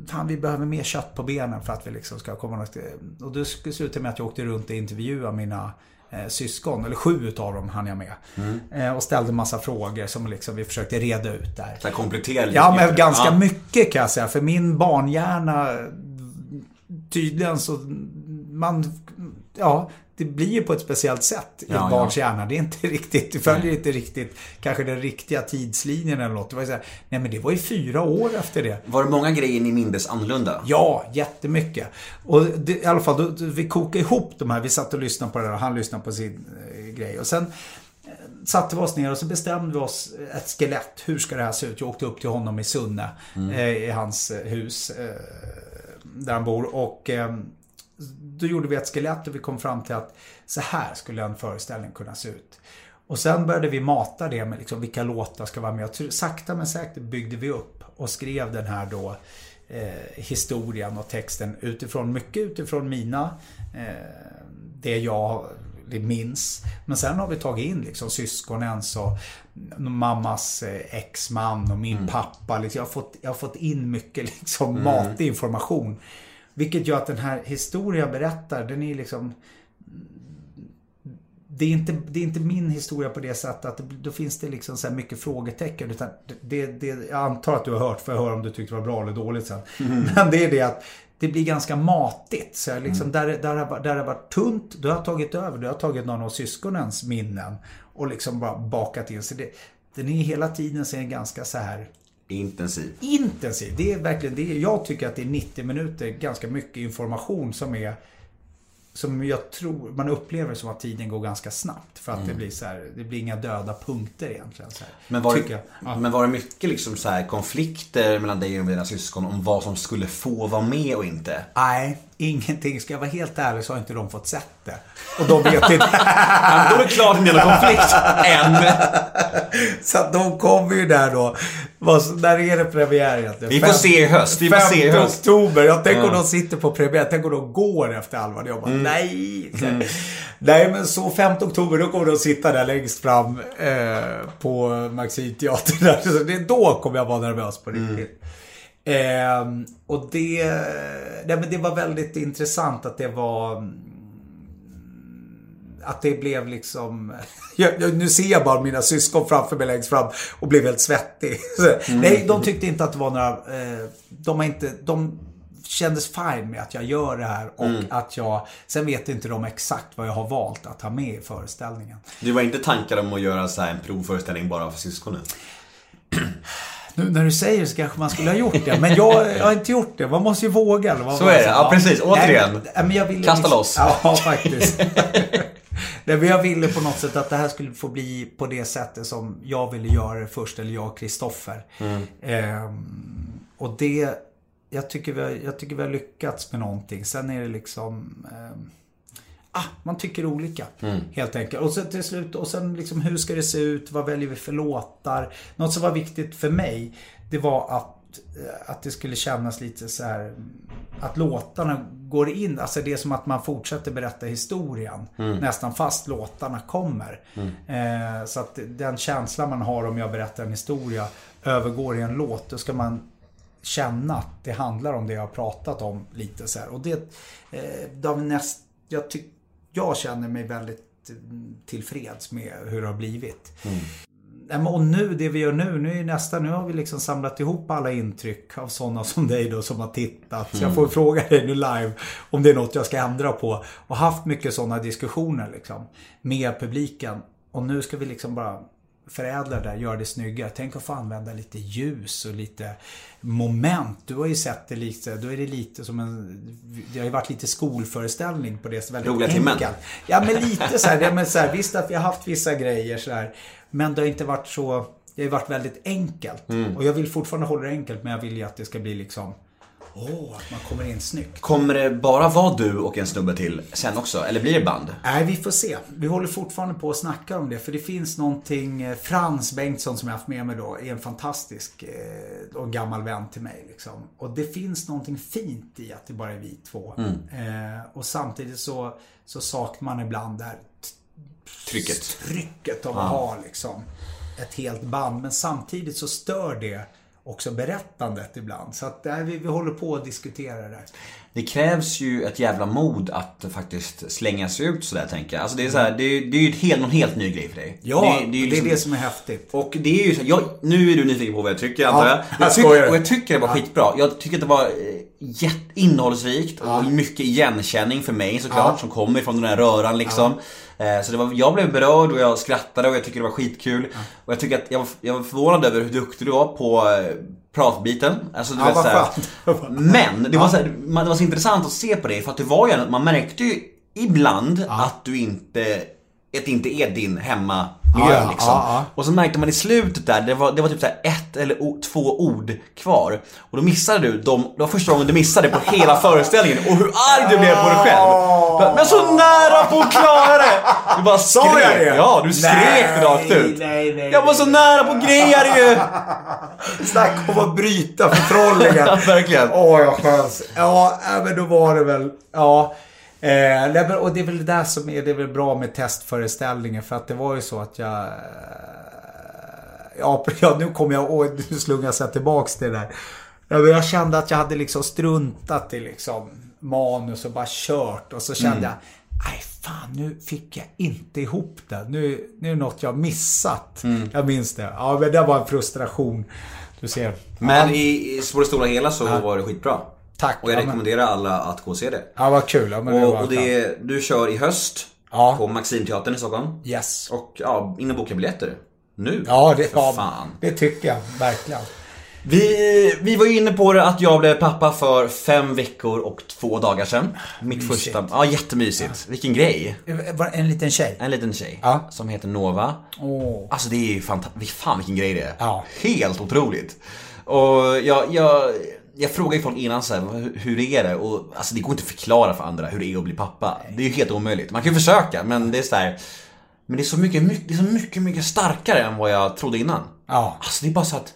Fan, vi behöver mer kött på benen för att vi liksom ska komma något. Och det slutade med att jag åkte runt och intervjuade mina eh, syskon. Eller sju utav dem hann jag med. Eh, och ställde massa frågor som liksom vi försökte reda ut där. Så lite. Ja, men ganska Ja. mycket kan jag säga. För min barnhjärna, tydligen så, man, ja, det blir ju på ett speciellt sätt i Ja, ett ja. barns hjärna. Det är inte riktigt, det följer inte riktigt kanske den riktiga tidslinjen eller något. Det var ju så här, nej men det var ju fyra år efter det. Var det många grejer ni mindes annorlunda? Ja, jättemycket. Och det, i alla fall, då, vi kokade ihop de här. Vi satt och lyssnade på det där och han lyssnade på sin eh, grej. Och sen eh, satte vi oss ner och så bestämde vi oss ett skelett. Hur ska det här se ut? Jag åkte upp till honom i Sunne, eh, i hans eh, hus eh, där han bor. Och eh, då gjorde vi ett skelett och vi kom fram till att så här skulle en föreställning kunna se ut. Och sen började vi mata det med liksom vilka låtar ska vara med. Och sakta men säkert byggde vi upp och skrev den här då eh, historien och texten utifrån, mycket utifrån mina, eh, det jag minns. Men sen har vi tagit in liksom syskonens och mammas eh, exman och min pappa. Liksom. Jag, har fått, jag har fått in mycket liksom matig information. Vilket gör att den här historien jag berättar, den är liksom det är, inte, det är inte min historia på det sättet att det, då finns det liksom så här mycket frågetecken. Utan det, det, jag antar att du har hört, får jag höra om du tyckte det var bra eller dåligt sen. Men det är det att det blir ganska matigt. Så jag liksom, där, där, har- där har varit tunt, då har jag tagit över. Då har jag tagit någon av syskonens minnen och liksom bara bakat in. Så det, den är hela tiden så är ganska så här Intensiv. intensiv. Det är verkligen det. Jag tycker att det är 90 minuter ganska mycket information som är som jag tror, man upplever som att tiden går ganska snabbt. För att det blir så här, det blir inga döda punkter egentligen. Så här. Men var, det. Ja. men var det mycket liksom så här konflikter mellan dig och dina syskon om vad som skulle få vara med och inte? Nej, ingenting. Ska jag vara helt ärlig så har inte de fått sett det. Och de vet inte. Ja, då är det klart det är någon konflikt. Än. så att de kommer ju där då. När är det premiär egentligen? Vi får Fem- se i höst. Vi får se i 5 höst. oktober. Jag tänker om Ja. de sitter på premiär. Tänk om de går efter halva. Jag bara, Mm. nej. Här. Nej, men så 5 oktober då kommer de sitta där längst fram eh, på. Så det, då kommer jag vara nervös på Mm. Ehm, och det, nej, men det var väldigt intressant att det var att det blev liksom... Jag, nu ser jag bara mina syskon framför mig längst fram och blev helt svettig. Så, Nej, de tyckte inte att det var några... Eh, de har inte... De kändes fine med att jag gör det här och att jag... Sen vet inte de exakt vad jag har valt att ha med i föreställningen. Det var inte tankar om att göra så här en provföreställning bara för syskonen? Nu när du säger så kanske man skulle ha gjort det. Men jag, jag har inte gjort det. Man måste ju våga. Eller vad Så är det. Ja, precis. Återigen. Nej, men- men jag ville Kasta loss. Ja, faktiskt. Nej, men jag ville på något sätt att det här skulle få bli på det sättet som jag ville göra det först. Eller jag och Kristoffer. Mm. Ehm, och det... Jag tycker, vi har, jag tycker vi har lyckats med någonting. Sen är det liksom... ehm, Ah, man tycker olika. Helt enkelt. Och sen till slut, och sen liksom hur ska det se ut? Vad väljer vi för låtar? Något som var viktigt för mig, det var att, eh, att det skulle kännas lite så här att låtarna går in, alltså det är som att man fortsätter berätta historien. Nästan fast låtarna kommer. Eh, så att den känslan man har om jag berättar en historia övergår i en låt, då ska man känna att det handlar om det jag har pratat om lite så här. Och det, eh, näst, jag, tyck, jag känner mig väldigt mm, tillfreds med hur det har blivit. Men Och nu, det vi gör nu, nu är nästa, nu har vi liksom samlat ihop alla intryck av sådana som dig då som har tittat. Så jag får fråga dig nu live om det är något jag ska ändra på. Och haft mycket sådana diskussioner liksom med publiken. Och nu ska vi liksom bara förädla det där, göra det snyggare. Tänk att få använda lite ljus och lite moment. Du har ju sett det lite, då är det lite som en, det har ju varit lite skolföreställning på det. Så väldigt Roliga timmen. enkelt. Ja men lite så här, ja, men så här visst att vi har haft vissa grejer så här, Men det har inte varit så, det har ju varit väldigt enkelt. Mm. Och jag vill fortfarande hålla det enkelt men jag vill ju att det ska bli liksom Åh, att man kommer in snyggt. Kommer det bara vara du och en snubbe till sen också? Eller blir det band? Nej, vi får se. Vi håller fortfarande på att snacka om det. För det finns någonting, eh, Frans Bengtsson som jag haft med mig då, är en fantastisk eh, och gammal vän till mig. Liksom. Och det finns någonting fint i att det bara är vi två. Eh, och samtidigt så, så saknar man ibland det här Trycket. trycket av att ha liksom ett helt band. Men samtidigt så stör det också berättandet ibland. Så att nej, vi, vi håller på att diskutera det. Det krävs ju ett jävla mod att faktiskt slänga sig ut sådär tänker jag. Alltså det är så här, det är, det är ju ett helt, någon helt ny grej för dig. Ja, det, det, ju är liksom- det som är häftigt. Och det är ju så, jag, nu är du nyfiken på vad jag tycker antar jag. jag Jag tycker, och jag tycker det var skitbra. Jag tycker att det var eh, innehållsrikt och mycket igenkänning för mig såklart som kommer från den här röran liksom. Eh, Så det var, jag blev berörd och jag skrattade och jag tycker det var skitkul. Och jag tycker att jag var, jag var förvånad över hur duktig du var på eh, pratbiten. Alltså, du Ja, vet, så här-. Men det var, så här, det var så intressant att se på dig för att du var ju, man märkte ju ibland att du inte, att det inte är din hemmamiljö Ja, ja, liksom. ja, ja. Och så märkte man i slutet där, det var, det var typ så ett eller o, två ord kvar. Och då missade du dem, det var första gången du missade på hela föreställningen. Och hur arg du blev på dig själv. Men så nära på att klara det! Du bara skrek. Sa jag det? Ja, du skrek Nej, rakt ut. nej, nej, jag var så nära på det ju! Snacka om att bryta förtrollningen. Verkligen. Åh, jag skäms. Ja, äh, men då var det väl... Ja. Eh, och det är väl det där som är, det är väl bra med testföreställningen för att det var ju så att jag... eh, Ja, ja nu kommer jag och nu slungas jag tillbaks till det där. Ja, jag kände att jag hade liksom struntat i liksom manus och bara kört och så kände jag Nej fan, nu fick jag inte ihop det. Nu, nu är det något jag missat. Jag minns det. Ja, men det var en frustration. Du ser. Men i, i på det stora hela så var det skitbra. Tack. Och jag Ja, men- rekommenderar alla att gå och se det. Ja, vad kul. Ja, Och, och det, du kör i höst Ja. på Maximteatern i Stockholm. Yes. Och ja, in och boka biljetter. Nu. Ja, det, För fan. det tycker jag. Verkligen. Vi, vi var ju inne på det att jag blev pappa för fem veckor och två dagar sedan. Mitt Mysigt. första... Ja, jättemysigt. Vilken grej. Det en liten tjej? En liten tjej Ja. som heter Nova. Åh. Alltså det är ju fantastiskt. Fan vilken grej det är. Ja. Helt otroligt. Och jag, jag, jag frågade ju folk innan så här, hur, hur är det? Och alltså det går inte att förklara för andra hur det är att bli pappa. Det är ju helt omöjligt. Man kan ju försöka men det är så här. Men det är så mycket, mycket, det är så mycket, mycket starkare än vad jag trodde innan. Ja. Alltså det är bara så att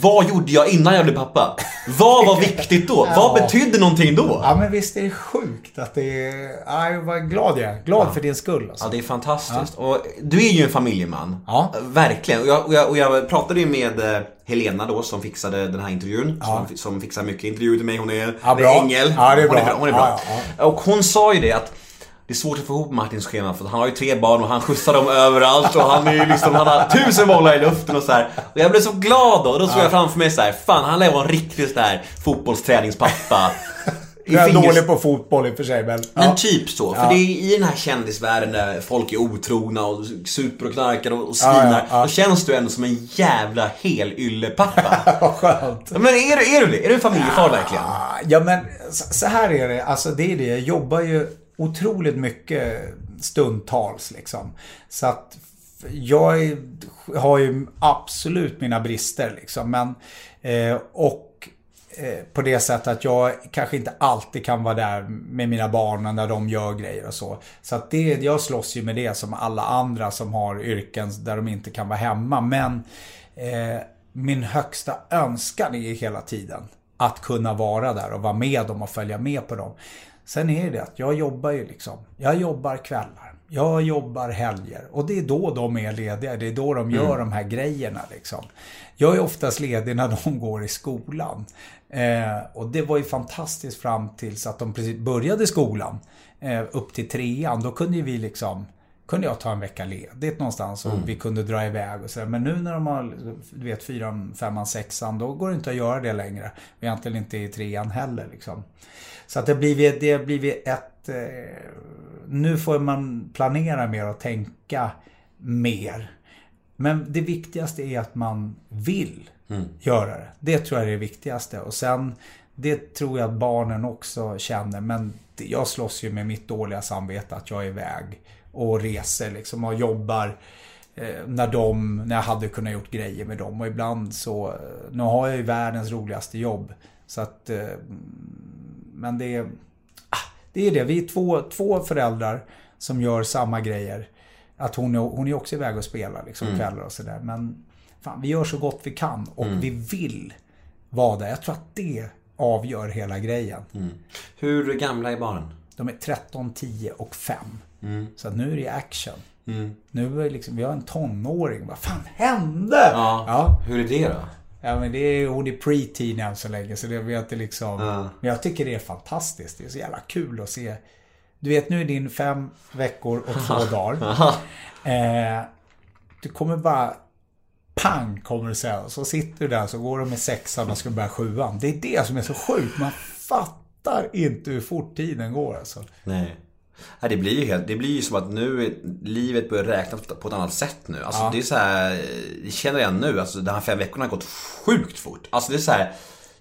vad gjorde jag innan jag blev pappa? Vad var viktigt då? Vad betydde någonting då? Ja, men visst är det sjukt att det är... Ja, jag var glad jag är. Glad för din skull alltså. Ja, det är fantastiskt. Och du är ju en familjeman. Ja. Verkligen. Och jag, och, jag, och jag pratade ju med eh, Helena då som fixade den här intervjun. Som, som fixar mycket intervjuer till mig. Hon är Ja, en bra. ängel. Ja, det är hon är bra. bra. Hon är bra. Ja, Och hon sa ju det att det är svårt att få ihop Martins schema för han har ju tre barn och han skjutsar dem överallt och han är ju liksom, han har tusen bollar i luften och så här. Och jag blev så glad då. Och då såg jag framför mig så här, fan han lär vara en riktig så här fotbollsträningspappa. Jag är fingers- dålig på fotboll i och för sig, men... men ja. typ så. För Ja. det är i den här kändisvärlden där folk är otrogna och super och knarkar och, svinar. ja. Då känns du ändå som en jävla helylle-pappa. Vad skönt. men är du, är du det? Är du familjefar verkligen? Ja, men så här är det. Alltså det är det. Jag jobbar ju otroligt mycket stundtals liksom. Så att jag är, har ju absolut mina brister liksom. Men, eh, och eh, på det sättet att jag kanske inte alltid kan vara där med mina barn när de gör grejer och så. Så att det, jag slåss ju med det som alla andra som har yrken där de inte kan vara hemma. Men eh, min högsta önskan är hela tiden att kunna vara där och vara med dem och följa med på dem. Sen är det att jag jobbar ju liksom. Jag jobbar kvällar. Jag jobbar helger. Och det är då de är lediga. Det är då de gör de här grejerna liksom. Jag är oftast ledig när de går i skolan. Eh, och det var ju fantastiskt fram tills att de precis började skolan. Eh, upp till trean. Då kunde ju vi liksom kunde jag ta en vecka ledigt någonstans och vi kunde dra iväg och så. Men nu när de har, du vet, fyran, femman, sexan, då går det inte att göra det längre. Och egentligen inte i trean heller liksom. Så att det blivit, det blivit ett... Eh, nu får man planera mer och tänka mer. Men det viktigaste är att man vill göra det. Det tror jag är det viktigaste. Och sen, det tror jag att barnen också känner. Men jag slåss ju med mitt dåliga samvete att jag är iväg och reser liksom och jobbar eh, när de, när jag hade kunnat gjort grejer med dem. Och ibland så, eh, nu har jag ju världens roligaste jobb. Så att, eh, men det är, ah, det är det. Vi är två, två föräldrar som gör samma grejer. Att hon är, hon är också iväg och spelar liksom kvällar och sådär. Men fan, vi gör så gott vi kan och vi vill vara där. Jag tror att det avgör hela grejen. Hur gamla är barnen? De är 13, 10 och 5. Så att nu är det action. Nu är liksom, vi har en tonåring. Vad fan hände? Ja. ja. Hur är det då? Ja men det är, hon är pre-teen än så länge så det vet inte liksom. Ja. Men jag tycker det är fantastiskt. Det är så jävla kul att se. Du vet nu är din fem veckor och två dagar. Eh, du kommer bara pang kommer det säga. Så sitter du där så går de med sexan och ska börja sjuan. Det är det som är så sjukt. Man fattar inte hur fort tiden går alltså. Nej. Nej, det blir ju helt, det blir ju som att nu livet börjar räknas på ett annat sätt nu. Alltså det är så här, jag känner igen nu, alltså de här fem veckorna har gått sjukt fort. Alltså det är så här,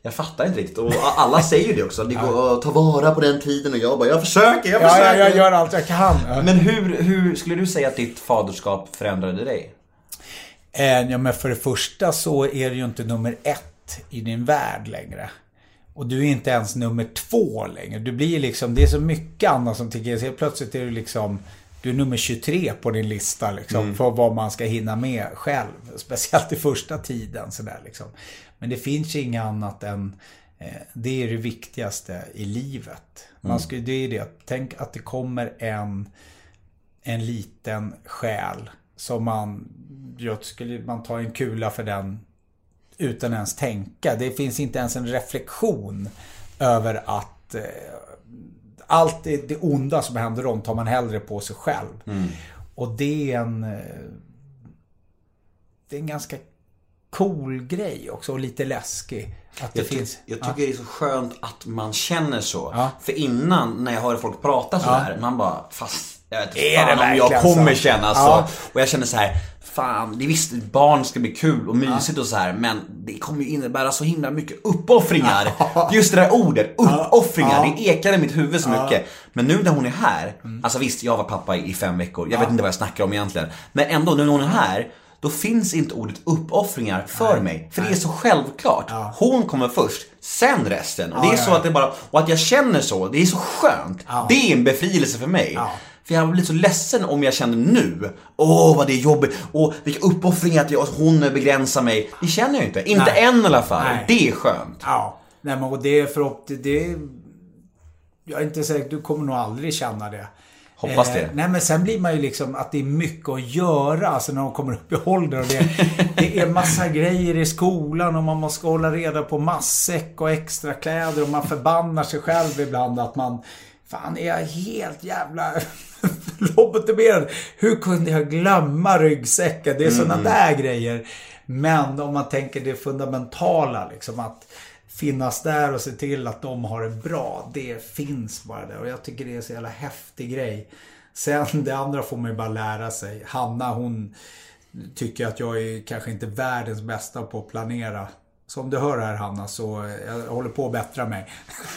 jag fattar inte riktigt. Och alla säger ju det också, det går att ta vara på den tiden och jag bara, jag försöker, jag Ja, försöker. jag, jag gör allt jag kan. Men hur, hur skulle du säga att ditt faderskap förändrade dig? Eh, ja, men för det första så är det ju inte nummer ett i din värld längre. Och du är inte ens nummer två längre. Du blir liksom, det är så mycket annat som tycker Helt plötsligt är du liksom, du är nummer 23 på din lista liksom. För vad man ska hinna med själv. Speciellt i första tiden sådär liksom. Men det finns inget annat än Eh, det är det viktigaste i livet. Man ska, det är det, tänk att det kommer en, en liten själ som man, jag skulle, man tar en kula för den utan ens tänka. Det finns inte ens en reflektion över att eh, allt det, det onda som händer dem tar man hellre på sig själv. Och det är en... eh, Det är en ganska cool grej också och lite läskig. Att det Jag, finns... jag tycker det är så skönt att man känner så. Ja. För innan när jag hör folk prata så här, man bara, fast jag vet inte Är det fan om jag kommer så? känna Ja. så. Och jag känner så här, fan, det visst, barn ska bli kul och mysigt och så här, men det kommer ju innebära så himla mycket uppoffringar. Just det där ordet, uppoffringar, det ekar i mitt huvud så mycket. Men nu när hon är här, alltså visst, jag var pappa i fem veckor, jag vet inte vad jag snackar om egentligen. Men ändå, nu när hon är här, då finns inte ordet uppoffringar för mig. För det är så självklart. Hon kommer först, sen resten. Och det är så att det bara, och att jag känner så, det är så skönt. Det är en befrielse för mig. För jag blir så ledsen om jag känner nu, åh vad det är jobbigt, åh vilka uppoffringar att jag, hon begränsar mig. Det känner jag inte. Inte Nej. än i alla fall. Nej. Det är skönt. Ja. Nej men och det är förhoppningsvis... Det jag är inte säker, du kommer nog aldrig känna det. Hoppas det. nej men sen blir man ju liksom att det är mycket att göra. Alltså när de kommer upp i åldern. Och det, det är massa grejer i skolan och man måste hålla reda på matsäck och extra kläder och man förbannar sig själv ibland att man... Fan, är jag helt jävla lobotomerad? Hur kunde jag glömma ryggsäcken? Det är sådana där grejer. Men om man tänker det fundamentala liksom att finnas där och se till att de har det bra. Det finns bara där och jag tycker det är så jävla häftig grej. Sen det andra får man ju bara lära sig. Hanna hon tycker att jag är kanske inte världens bästa på att planera. Som du hör här Hanna så eh, jag håller på att bättra mig.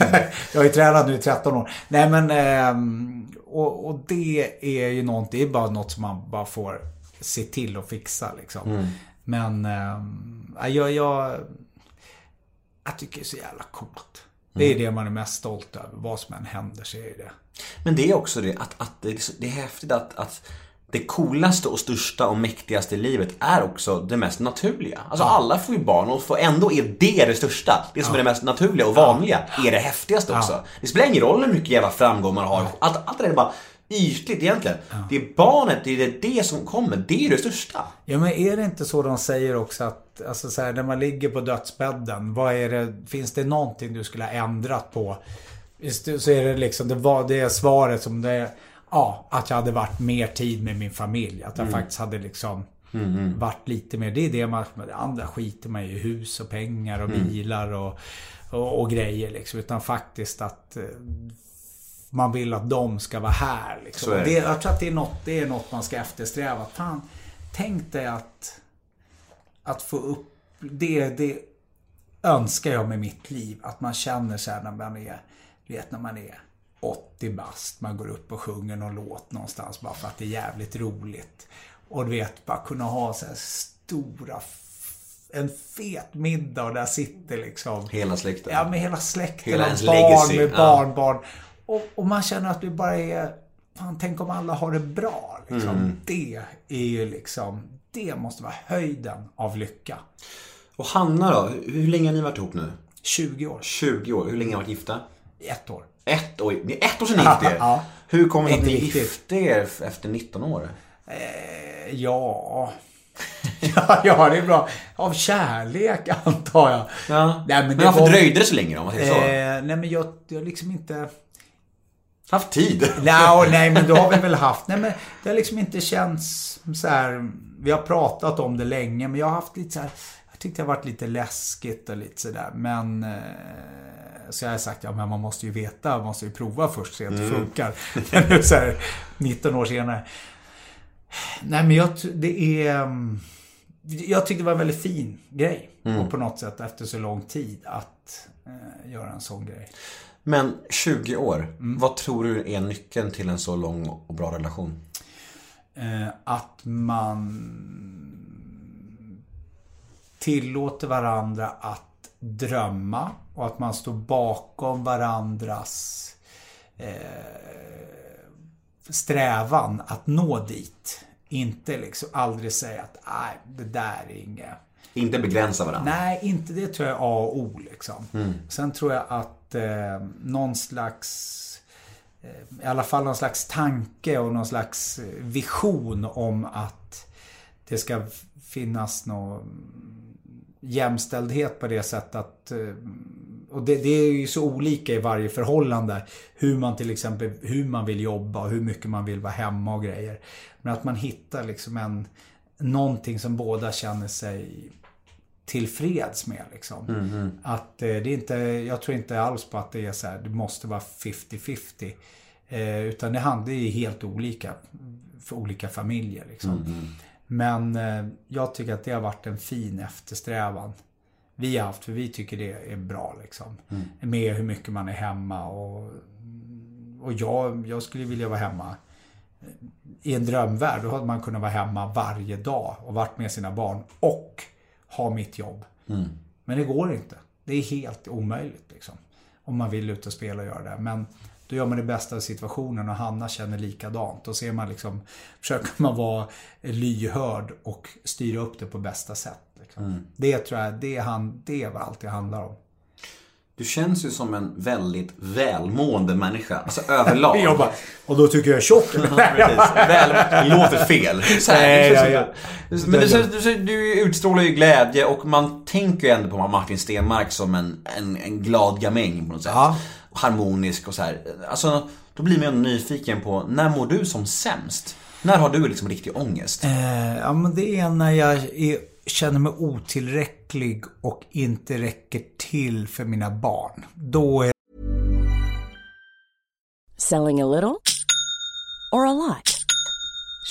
jag har ju tränat nu i 13 år. Nej men ehm, och, och det är ju någonting, det är bara något som man bara får se till att fixa liksom. Men ehm, ja, jag, jag, jag tycker det är så jävla coolt. Det är det man är mest stolt över. Vad som än händer så är det det. Men det är också det att, att det, är så- det är häftigt att, att det coolaste och största och mäktigaste i livet är också det mest naturliga. Alltså alla får ju barn och får ändå är det det största. Det som är det mest naturliga och vanliga är det häftigaste också. Det spelar ingen roll hur mycket jävla framgång man har. Allt, allt det där är bara ytligt egentligen. Det är barnet, det är det som kommer. Det är det största. Ja men är det inte så de säger också att Alltså så här, när man ligger på dödsbädden. Vad är det, finns det någonting du skulle ha ändrat på? Så är det liksom, det var det svaret som det är. Ja, att jag hade varit mer tid med min familj. Att jag faktiskt hade liksom varit lite mer. Det är det man, det andra skiter man i. Hus och pengar och bilar och, och, och grejer liksom. Utan faktiskt att eh, man vill att de ska vara här. Liksom. Det. det, jag tror att det är, något, det är något man ska eftersträva. Fan, tänk dig att, att få upp det, det önskar jag med mitt liv. Att man känner så här när man är, vet när man är 80 bast. Man går upp och sjunger någon låt någonstans bara för att det är jävligt roligt. Och du vet, bara kunna ha så här stora en fet middag och där sitter liksom Hela släkten. Ja, med hela släkten Hela ens barn legacy, med ja. barnbarn. Och, och man känner att det bara är... Fan, tänk om alla har det bra. Liksom. Mm. Det är ju liksom... Det måste vara höjden av lycka. Och Hanna då? Hur länge har ni varit ihop nu? 20 år. 20 år. Hur länge har ni varit gifta? Ett år. Ett år. Det är ett år sedan ni gifte er. Ja. Hur kommer det att ni gifte er efter 19 år? Eh, Ja... ja, ja, det är bra. Av kärlek, antar jag. Ja. Nej, men men det varför var- dröjde det så länge då, om man säger så? Eh, nej, men jag, jag har liksom inte... Haft tid? Nej, nej, men då har vi väl haft... Nej, men det har liksom inte känts så här... Vi har pratat om det länge, men jag har haft lite så här... Jag tyckte har varit lite läskigt och lite sådär, men... Eh, så jag har sagt, ja men man måste ju veta, man måste ju prova först, se att det funkar. Men nu så här, 19 år senare. Nej, men jag, det är... mm, Jag tyckte det var en väldigt fin grej. Och på något sätt efter så lång tid att eh, göra en sån grej. Men 20 år, Mm. vad tror du är nyckeln till en så lång och bra relation? Eh, att man tillåter varandra att drömma och att man står bakom varandras eh, strävan att nå dit. Inte liksom aldrig säga att nej, det där är inget. Inte begränsa varandra. Nej, inte det tror jag är A och O liksom. Sen tror jag att eh, någon slags eh, i alla fall någon slags tanke och någon slags eh, vision om att det ska finnas någon jämställdhet på det sättet att eh, och det, det är ju så olika i varje förhållande. Hur man till exempel hur man vill jobba och hur mycket man vill vara hemma och grejer. Men att man hittar liksom en någonting som båda känner sig tillfreds med. Liksom. Att eh, det är inte, jag tror inte alls på att det är så här, det måste vara 50-50. Eh, utan det handlar ju helt olika för olika familjer. Liksom. Men eh, jag tycker att det har varit en fin eftersträvan. Vi har haft, för vi tycker det är bra liksom. Med hur mycket man är hemma och, och jag, jag skulle vilja vara hemma i en drömvärld, då hade man kunnat vara hemma varje dag och varit med sina barn och ha mitt jobb. Men det går inte. Det är helt omöjligt liksom. Om man vill ut och spela och göra det. Men då gör man det bästa av situationen och Hanna känner likadant. Då ser man liksom, försöker man vara lyhörd och styra upp det på bästa sätt. Liksom. Det tror jag, det är, han, det är vad allt det handlar om. Du känns ju som en väldigt välmående människa. Alltså överlag. Jag bara, och då tycker jag är tjock. Väl, det låter fel. Här, Nej, ja, Men du, du, du utstrålar ju glädje och man tänker ju ändå på Martin Stenmark som en, en, en glad gamäng på något sätt. Ja. Harmonisk och så här. Alltså, då blir man ju nyfiken på, när mår du som sämst? När har du liksom riktig ångest? Eh, ja, men det är när jag är, känner mig otillräcklig och inte räcker till för mina barn. Då är Selling a little or a lot?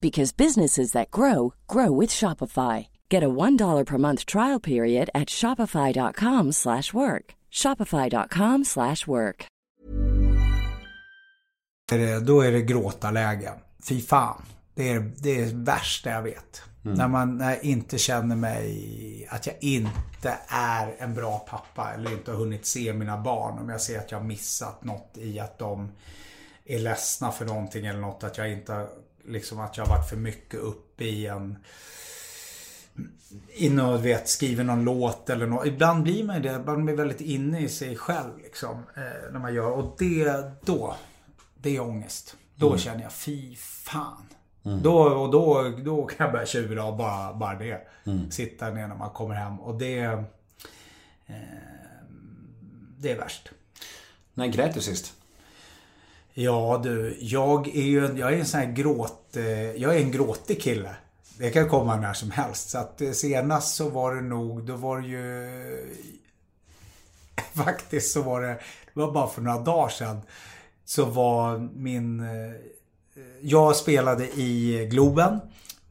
because businesses that grow grow with Shopify. Get a $1 per month trial period at shopify.com/work. shopify.com/work. det, då är det gråtarläge. Fy fan. Det är det är värsta jag vet. När man när jag inte känner mig, att jag inte är en bra pappa eller inte har hunnit se mina barn. Om jag ser att jag har missat något i att de är ledsna för någonting eller något. Att jag inte har, liksom att jag har varit för mycket uppe i en inne och vet, skriver någon låt eller något. Ibland blir man ju det. Man blir väldigt inne i sig själv liksom. Eh, när man gör. Och det, då. Det är ångest. Då känner jag, fy fan. Då, och då, då kan jag börja tjura av bara, bara det. Sitta ner när man kommer hem. Och det... Eh, det är värst. När grät du sist? Ja du, jag är ju en, jag är en sån här gråt... Eh, jag är en gråtig kille. Det kan komma när som helst. Så att eh, senast så var det nog, då var det ju... Faktiskt så var det, det var bara för några dagar sedan. Så var min... Eh, jag spelade i Globen.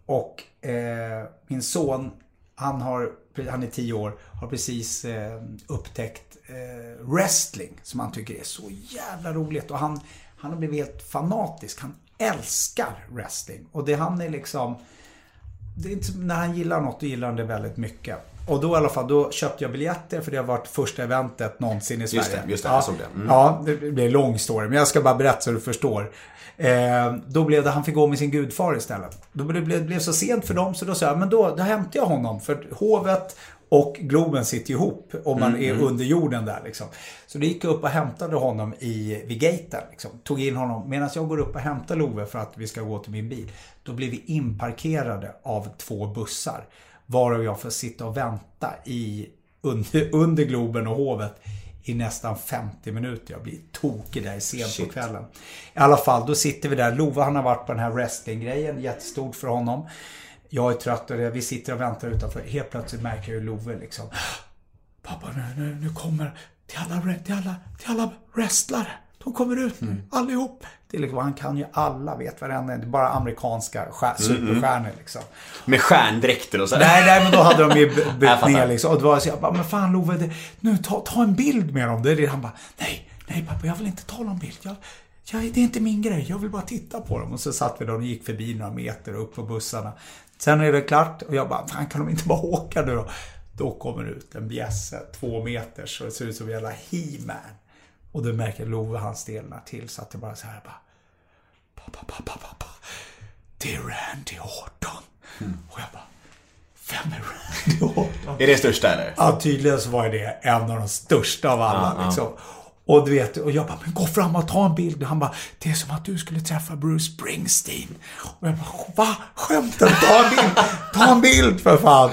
Och eh, min son, han, har, han är 10 år, har precis eh, upptäckt eh, wrestling. Som han tycker är så jävla roligt. Och han, han har blivit helt fanatisk. Han älskar wrestling. Och det han är liksom det är inte, när han gillar något, då gillar han det väldigt mycket. Och då i alla fall, då köpte jag biljetter för det har varit första eventet någonsin i Sverige. det, just det, ja, jag såg det. Mm. Ja, det blir en lång story, men jag ska bara berätta så du förstår. Eh, då blev det, han fick gå med sin gudfar istället. Då blev det blev så sent för dem så då sa jag, men då, då hämtar jag honom. För hovet och Globen sitter ihop om man är under jorden där liksom. Så då gick jag upp och hämtade honom i, vid gaten. Liksom. Tog in honom. Medan jag går upp och hämtar Love för att vi ska gå till min bil. Då blir vi inparkerade av två bussar. Varav jag får sitta och vänta i, under, under Globen och hovet i nästan 50 minuter. Jag blir tokig där sent på kvällen. I alla fall, då sitter vi där. Love han har varit på den här wrestlinggrejen. Jättestort för honom. Jag är trött och vi sitter och väntar utanför. Helt plötsligt märker jag Love liksom Pappa nu, nu, nu kommer till alla, till alla, till alla wrestlare. De kommer ut nu, allihop. Det är liksom, han kan ju alla, vet varenda, det är bara amerikanska stjär, superstjärnor liksom. Med stjärndräkter och så. Nej, nej, men då hade de ju bytt ner liksom. Och då var jag så jag bara, men fan Love, det, nu ta, ta en bild med dem. Det är det. Han bara, nej, nej pappa, jag vill inte ta någon bild. Jag, jag, det är inte min grej, jag vill bara titta på dem. Och så satt vi där och gick förbi några meter upp på bussarna. Sen är det klart och jag bara, fan kan de inte bara åka nu då? Då kommer det ut en bjässe, två meter, så det ser ut som en jävla He-Man. Och då märker Love han stelnar till så att det bara så här bara, pappa, pappa, pappa. Det är Randy Orton. Och jag bara, vem är Randy Orton? Är det största eller? Ja, tydligen så var det en av de största av alla. liksom. Och du vet, och jag bara, men gå fram och ta en bild. Och han bara, det är som att du skulle träffa Bruce Springsteen. Och jag bara, va? Skämtar Ta en bild! Ta en bild för fan!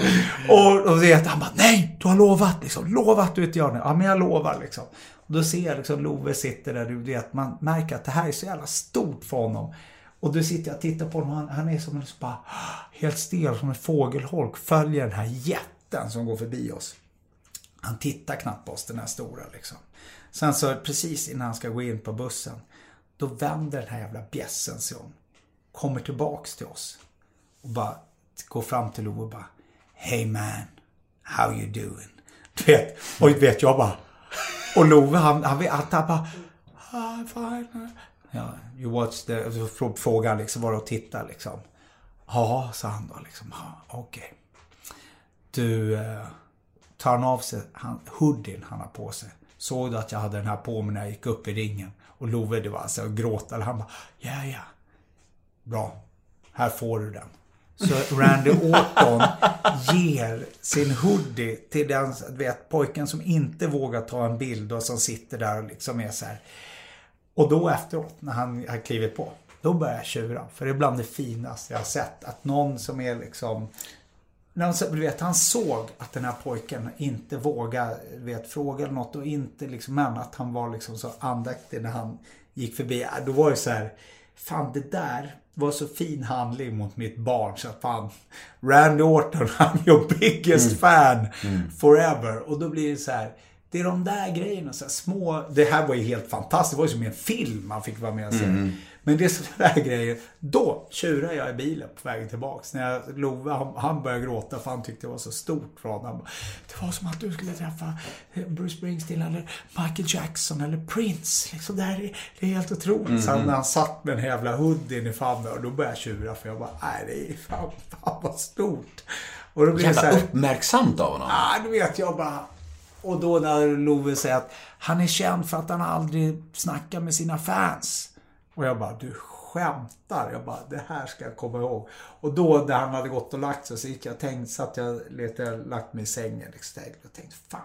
Och, och du vet, han bara, nej, du har lovat liksom. Lovat du inte gör det. Ja, men jag lovar liksom. Och då ser jag liksom Love sitter där, du vet, man märker att det här är så jävla stort för honom. Och då sitter jag och tittar på honom, han, han är som en så bara, helt stel som en fågelholk, följer den här jätten som går förbi oss. Han tittar knappt på oss, den här stora liksom. Sen så precis innan han ska gå in på bussen, då vänder den här jävla bjässen sig om. Kommer tillbaks till oss. Och bara går fram till Love och bara Hey man, how you doing? Du vet, och du vet jag bara och Love han, han, han, han bara I'm fine. Ja, you watch the, alltså, så frågar han liksom, var och titta liksom. Ja, sa han då liksom. Ja, okej. Du, eh, tar han av sig han, hoodien han har på sig. Såg du att jag hade den här på mig när jag gick upp i ringen? Och Love, det var alltså gråta. Han bara, ja, ja. Bra. Här får du den. Så Randy Orton ger sin hoodie till den, du vet, pojken som inte vågar ta en bild och som sitter där och liksom är så här. Och då efteråt, när han har klivit på, då börjar jag tjura. För det är bland det finaste jag har sett. Att någon som är liksom... När han, du vet, han såg att den här pojken inte vågade vet, fråga eller något och inte liksom, men att han var liksom så andaktig när han gick förbi. Ja, Då var det så här, fan det där var så fin handling mot mitt barn så att fan, Randy Orton, I'm your biggest fan forever. Och då blir det så här, det är de där grejerna, så här små, det här var ju helt fantastiskt, det var ju som en film man fick vara med och se. Men det är sådana där grejer. Då tjurar jag i bilen på vägen tillbaks. När jag Love, han, han började gråta för han tyckte det var så stort för honom. Det var som att du skulle träffa Bruce Springsteen eller Michael Jackson eller Prince. Liksom, det, här är, det är helt otroligt. Sen när han satt med en jävla hoodien i famnen, och då började jag tjura för jag bara, nej det är fan, fan vad stort. Och då blir det så Jävla här, uppmärksamt av honom. Ja, du vet, jag bara... Och då när Love säger att han är känd för att han aldrig snackar med sina fans. Och jag bara, du skämtar? Jag bara, det här ska jag komma ihåg. Och då när han hade gått och lagt sig så gick jag och tänkte, satt jag lite, lagt mig i sängen liksom, och tänkte, fan,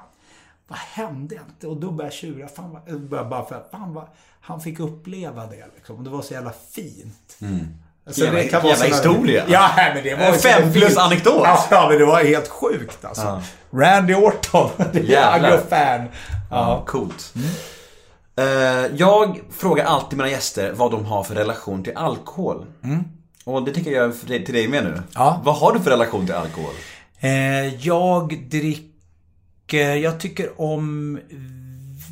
vad hände inte? Och då började jag tjura, fan vad, jag bara för att, fan vad, han fick uppleva det liksom. Och det var så jävla fint. Så Jävla- jävla såna- historia. Ja, men det var En fem plus anekdot. Ja, Ja, men det var helt sjukt alltså. Randy Orton. Det är jag fan. Ja, coolt. Eh, jag frågar alltid mina gäster vad de har för relation till alkohol. Och det tycker jag gör för dig- till dig med nu. Ja. Vad har du för relation till alkohol? Eh, jag dricker, jag tycker om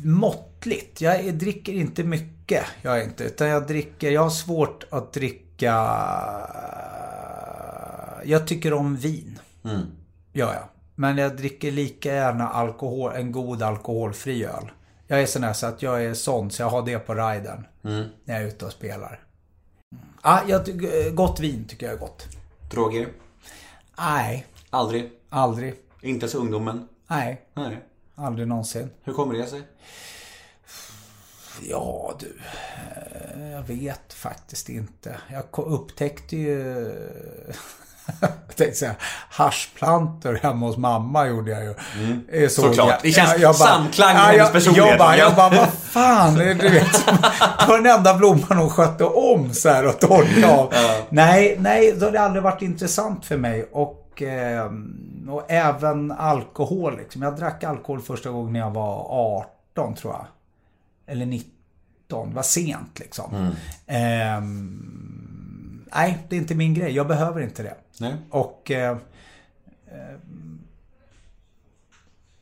måttligt. Jag dricker inte mycket. Jag är inte, utan jag dricker, jag har svårt att dricka, jag tycker om vin. Gör jag. Men jag dricker lika gärna alkohol, en god alkoholfri öl. Jag är sån här så att jag är sån, så jag har det på riden. När jag är ute och spelar. Ja, jag, ty- gott vin tycker jag är gott. Droger? Nej, Aldrig? aldrig. Inte ens ungdomen? Nej, Nej. aldrig någonsin. Hur kommer det sig? Ja du, eh, jag vet faktiskt inte. Jag upptäckte ju... jag tänkte säga, haschplantor hemma hos mamma gjorde jag ju. Mm. Såklart. Det känns samklang med hennes jag, personlighet. Jag bara, jag bara, vad fan, du vet. Det var den enda blomman hon skötte om så här och torkade av. Nej, nej, det har det aldrig varit intressant för mig. Och, eh, och även alkohol liksom. Jag drack alkohol första gången när jag var 18 tror jag eller 19. Vad sent liksom. Ehm, nej, det är inte min grej. Jag behöver inte det. Nej. Och... Eh, eh,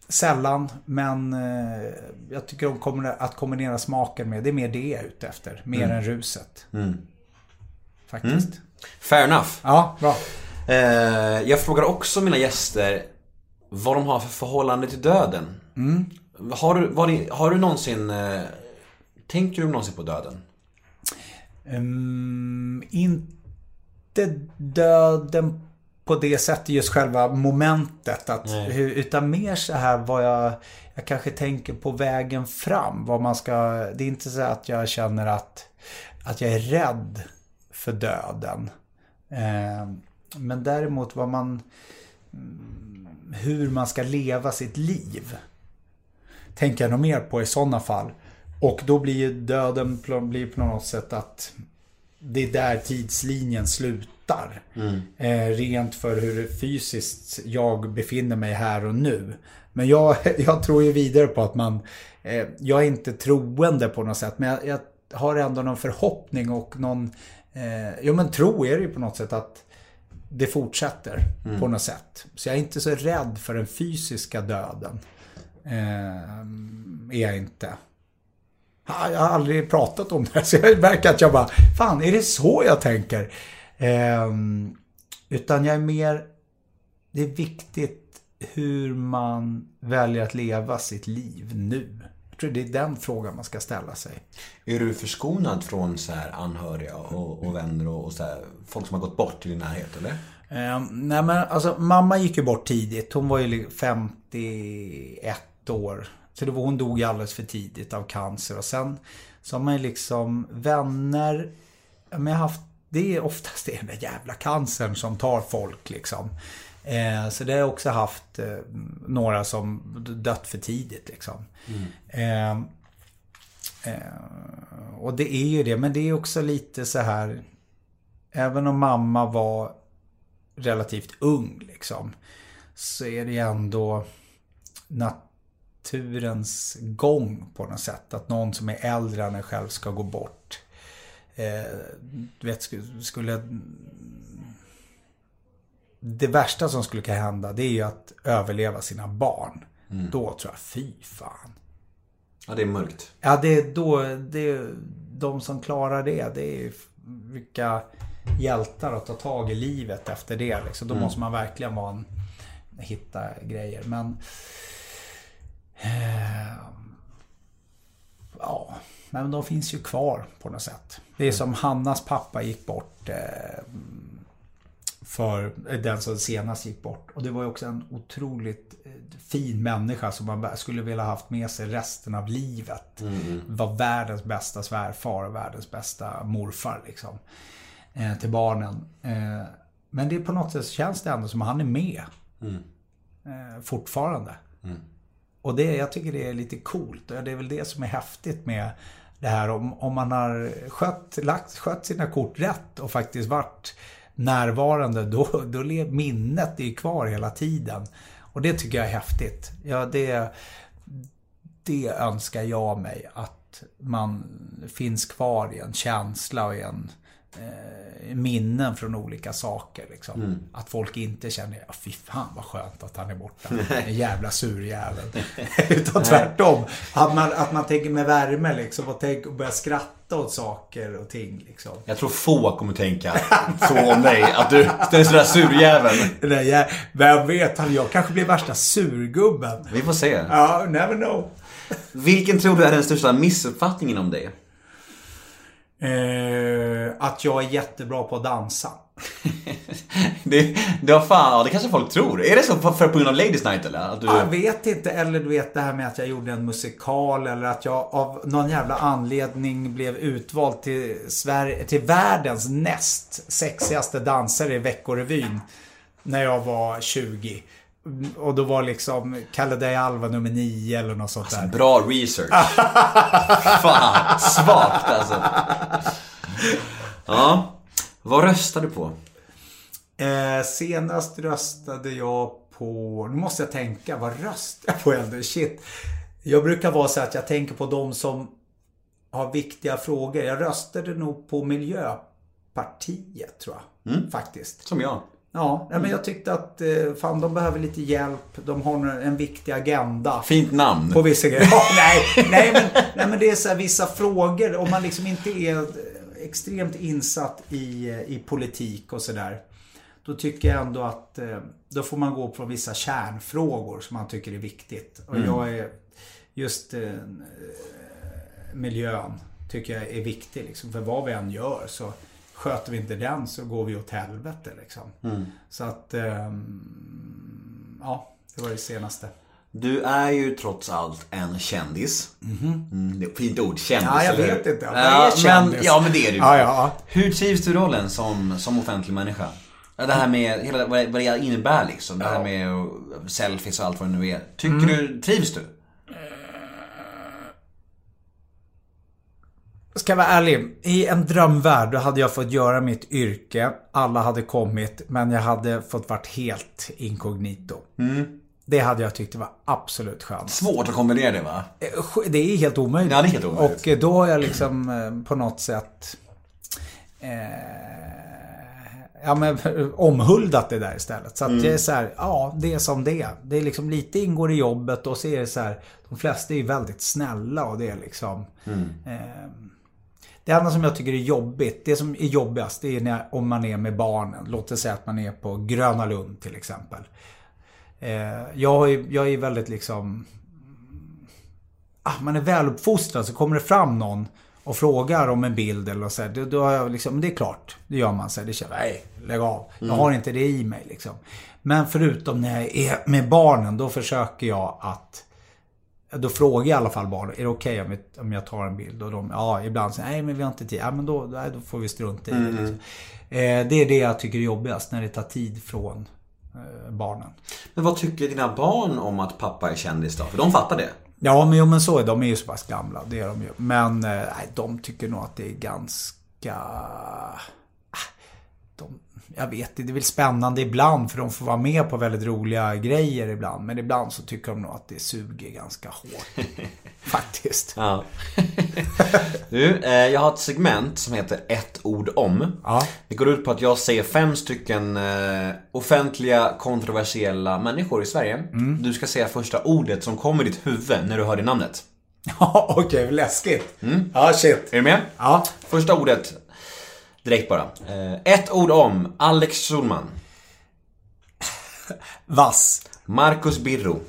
Sällan, men eh, jag tycker om att kombinera smaken med, det är mer det jag är ute efter. Mer Mm. än ruset. Faktiskt. Fair enough. Ja, bra. Eh, jag frågar också mina gäster vad de har för förhållande till döden. Har, du, var det, har du någonsin... Eh, tänker du någonsin på döden? Mm, inte döden på det sättet, just själva momentet. Att, utan mer så här vad jag, jag kanske tänker på vägen fram. Vad man ska, det är inte så att jag känner att, att jag är rädd för döden. Eh, men däremot vad man, mm, hur man ska leva sitt liv. Tänker jag nog mer på i sådana fall. Och då blir ju döden blir på något sätt att det är där tidslinjen slutar. Eh, rent för hur fysiskt jag befinner mig här och nu. Men jag, jag tror ju vidare på att man... Eh, jag är inte troende på något sätt, men jag, jag har ändå någon förhoppning och någon... Eh, jo men tro är det ju på något sätt att det fortsätter på något sätt. Så jag är inte så rädd för den fysiska döden. Eh, är jag inte. Ja, Jag har aldrig pratat om det här, så jag märker att jag bara, fan är det så jag tänker? Ehm, utan jag är mer, det är viktigt hur man väljer att leva sitt liv nu. Jag tror det är den frågan man ska ställa sig. Är du förskonad från så här anhöriga och, och vänner och, och så här, folk som har gått bort i din närhet eller? Ehm, nej men alltså mamma gick ju bort tidigt. Hon var ju li- 51 år. Så det var, hon dog alldeles för tidigt av cancer. Och sen så har man ju liksom vänner. Men jag har haft, det är oftast den där jävla cancern som tar folk liksom. Eh, så det har jag också haft eh, några som dött för tidigt liksom. Ehm, eh, och det är ju det, men det är också lite så här. Även om mamma var relativt ung liksom. Så är det ändå naturens gång på något sätt. Att någon som är äldre än en själv ska gå bort. Eh, du vet, skulle-. Det värsta som skulle kunna hända det är ju att överleva sina barn. Då tror jag, fy fan. Ja, det är mörkt. Ja, det är då, det är de som klarar det, det är vilka hjältar att ta tag i livet efter det. Liksom. Då måste man verkligen vara en, hitta grejer. Men... Eh, ja, men de finns ju kvar på något sätt. Det är som Hannas pappa gick bort. Eh, för den som senast gick bort. Och det var ju också en otroligt eh, fin människa som man skulle vilja haft med sig resten av livet. Var världens bästa svärfar och världens bästa morfar liksom. Eh, till barnen. Eh, men det är på något sätt känns det ändå som att han är med. Eh, fortfarande. Och det, jag tycker det är lite coolt. Och det är väl det som är häftigt med det här. Om, om man har skött, lagt, skött sina kort rätt och faktiskt varit närvarande. Då, då minnet är kvar hela tiden. Och det tycker jag är häftigt. Ja, det, det önskar jag mig. Att man finns kvar i en känsla och i en eh, minnen från olika saker. Liksom. Att folk inte känner, ja fy fan vad skönt att han är borta. Den jävla surjäveln. Utan tvärtom. Att man, att man tänker med värme liksom och, tänk, och börjar skratta åt saker och ting. Liksom. Jag tror få kommer tänka så om dig. Att du den sådär surjäveln. Där jä- Vem vet, jag kanske blir värsta surgubben. Vi får se. Ja, never know. Vilken tror du är den största missuppfattningen om dig? Eh, att jag är jättebra på att dansa. Det, det var fan, ja, det kanske folk tror. Är det så för, för på grund av Ladies Night eller? Att du... Ja, Jag vet inte, eller du vet det här med att jag gjorde en musikal eller att jag av någon jävla anledning blev utvald till, Sverige, till världens näst sexigaste dansare i Veckorevyn. När jag var 20. Och då var liksom Kalle Alva nummer 9 eller något sånt där. Bra research. fan, svagt alltså. Ja. Vad röstar du på? Eh, senast röstade jag på... Nu måste jag tänka, vad röstar jag på ändå? Shit. Jag brukar vara så att jag tänker på de som har viktiga frågor. Jag röstade nog på Miljöpartiet, tror jag. Faktiskt. Som jag. Ja, men jag tyckte att eh, fan, de behöver lite hjälp. De har en viktig agenda. Fint namn. På vissa grejer. Ja, nej, nej, men, nej, men det är så här, vissa frågor. Om man liksom inte är extremt insatt i, eh, i politik och sådär. Då tycker jag ändå att eh, då får man gå på vissa kärnfrågor som man tycker är viktigt. Och jag är just eh, miljön tycker jag är viktig. Liksom. För vad vi än gör så sköter vi inte den så går vi åt helvete. Liksom. Så att, ehm, ja, det var det senaste. Du är ju trots allt en kändis. Mm, det är ett fint ord, kändis. Ja, jag eller vet inte. Vad Ja, är kändis? Men, ja, men det är du. Ja, ja. Hur trivs du i rollen som, som offentlig människa? Ja, Det här med hela, vad det innebär liksom. Det här med selfies och allt vad det nu är. Tycker Mm. du, trivs du? Ska vara ärlig. I en drömvärld då hade jag fått göra mitt yrke. Alla hade kommit. Men jag hade fått varit helt inkognito. Det hade jag tyckt var absolut skönt. Svårt att kombinera det va? Det är helt omöjligt. Ja, det är helt omöjligt. Och eh, då har jag liksom eh, på något sätt eh, ja, men, omhuldat det där istället. Så att det är så här, ja det är som det är. Det är liksom lite ingår i jobbet och så är det så här, de flesta är ju väldigt snälla och det är liksom eh, det enda som jag tycker är jobbigt, det som är jobbigast, det är när, om man är med barnen. Låt oss säga att man är på Gröna Lund till exempel. Eh, jag, är, jag är väldigt liksom... Ah, man är väluppfostrad så kommer det fram någon och frågar om en bild eller så här, då, då har jag liksom, det är klart, det gör man. Så här, det känner, nej, lägg av. Jag har inte det i mig liksom. Men förutom när jag är med barnen, då försöker jag att då frågar jag i alla fall barnen, är det okej om, vi- om jag tar en bild? Och de, ja, ibland säger nej men vi har inte tid. Ja, men då, nej, då får vi strunta i det. Liksom. Eh, det är det jag tycker är jobbigast, när det tar tid från eh, barnen. Men vad tycker dina barn om att pappa är kändis då? För de fattar det. Ja, men, jo, men så är de är ju så pass gamla. Det är de ju. Men eh, nej, de tycker nog att det är ganska... Ah, De, jag vet inte, det är väl spännande ibland för de får vara med på väldigt roliga grejer ibland. Men ibland så tycker de nog att det suger ganska hårt. Faktiskt. Ja. du, eh, jag har ett segment som heter ett ord om. Ja. Det går ut på att jag säger fem stycken eh, offentliga kontroversiella människor i Sverige. Mm. Du ska säga första ordet som kommer i ditt huvud när du hör det namnet. Ja, okej, läskigt. Ja, shit. Är du med? Ja. Första ordet, direkt bara. Eh, ett ord om Alex Schulman, Vass. Marcus Birro,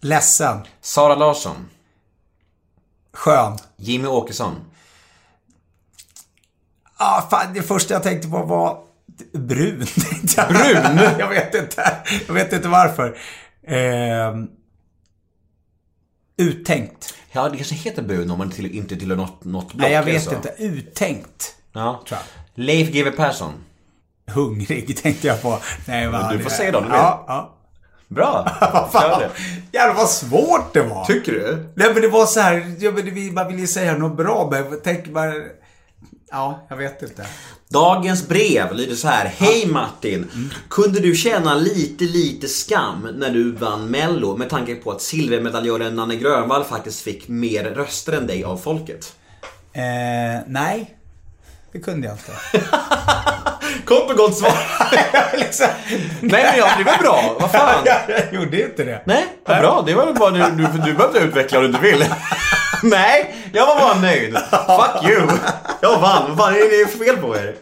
Ledsen. Sara Larsson, Skön. Jimmy Åkesson, Ah, fan, det första jag tänkte på var brun. Brun? jag vet inte. Jag vet inte varför. Ehm, uttänkt. Ja, det kanske heter Bun om man till, inte tillhör något, något block. Nej, jag vet så. inte. Uttänkt. Ja. Tror Leif GW Persson. Hungrig tänkte jag på. Nej, vad du får säga då, du vet. Ja, ja. Bra! Fan. Jävlar vad svårt det var. Tycker du? Nej men det var så här, jag, man vill ju säga något bra men jag tänker bara... Ja, jag vet inte. Dagens brev lyder så här. Hej Martin! Kunde du känna lite, lite skam när du vann Mello med tanke på att silvermedaljören Nanne Grönvall faktiskt fick mer röster än dig av folket? Eh, nej. Det kunde jag inte. Kort och gott svar. liksom. Nej men ja, det var bra. Vad fan? jag gjorde inte det. Nej, vad bra. Det var väl bara du, du, du behövde utveckla om du inte vill. Nej, jag var bara nöjd. Fuck you. Jag vann. Vad fan är det fel på er?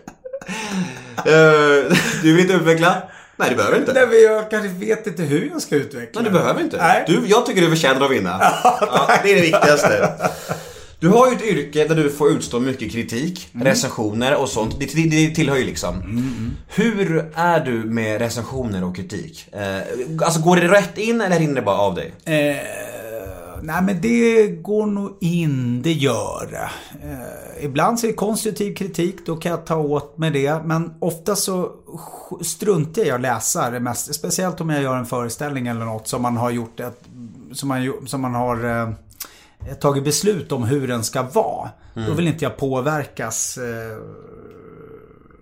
Eh, du vill inte utveckla? Nej, du behöver inte. Nej, men jag kanske vet inte hur jag ska utveckla Nej, du behöver inte. Nej. Du, jag tycker du förtjänar att vinna. Ja, det är det viktigaste. Du har ju ett yrke där du får utstå mycket kritik, recensioner och sånt. Det, det, tillhör ju liksom. Hur är du med recensioner och kritik? Eh, alltså går det rätt in eller rinner det bara av dig? Eh, nej men det går nog in, det gör det. Eh, ibland så är det konstruktiv kritik, då kan jag ta åt mig det. Men ofta så struntar jag i att läsa det mest. Speciellt om jag gör en föreställning eller något som man har gjort ett, som man, som man har eh, tagit beslut om hur den ska vara. Då vill inte jag påverkas eh,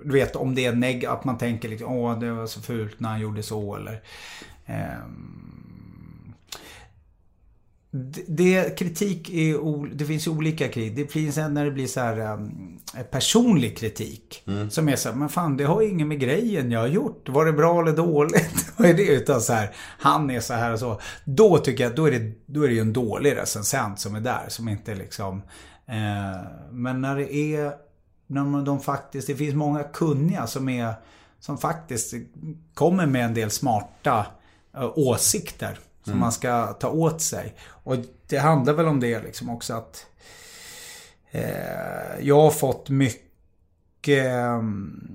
du vet om det är neg att man tänker liksom, åh det var så fult när han gjorde så eller ehm, det, det, kritik är, det finns ju olika kritik. Det finns en när det blir så här, ehm, personlig kritik. Som är så här, men fan det har ju inget med grejen jag har gjort. Var det bra eller dåligt? Vad är det? Utan så här, han är så här och så. Då tycker jag då är det, då är det ju en dålig recensent som är där. Som inte liksom... Eh, men när det är... När man- de faktiskt, det finns många kunniga som är... Som faktiskt kommer med en del smarta eh, åsikter. Som man ska ta åt sig. Och det handlar väl om det liksom också att... Eh, jag har fått mycket mm,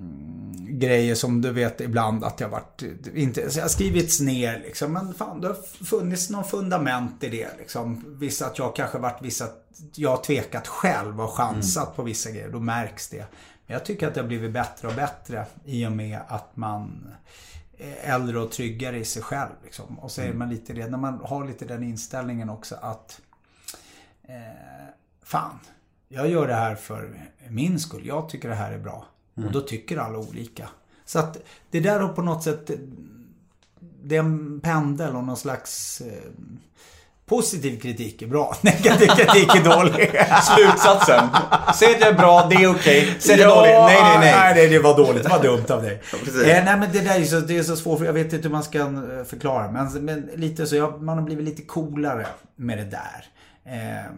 grejer som du vet ibland att jag varit, inte, så jag har skrivits ner liksom. Men fan, det har funnits någon fundament i det liksom. Vissa att jag kanske varit vissa, jag har tvekat själv och chansat på vissa grejer. Då märks det. Men jag tycker att det har blivit bättre och bättre i och med att man äldre och tryggare i sig själv. Liksom. Och så är man lite det, när man har lite den inställningen också att eh, fan, jag gör det här för min skull. Jag tycker det här är bra. Och då tycker alla olika. Så att det där har på något sätt, det är en pendel och någon slags eh, positiv kritik är bra. Negativ kritik är dålig. Slutsatsen. Säg att jag är bra, det är okej. Säg att jag är dålig. Nej, nej, nej. Nej, nej, det var dåligt. Det var dumt av dig. precis. eh, nej, men det där är så, det är så svårt. Jag vet inte hur man ska eh, förklara. Men, men lite så, jag, man har blivit lite coolare med det där. Eh,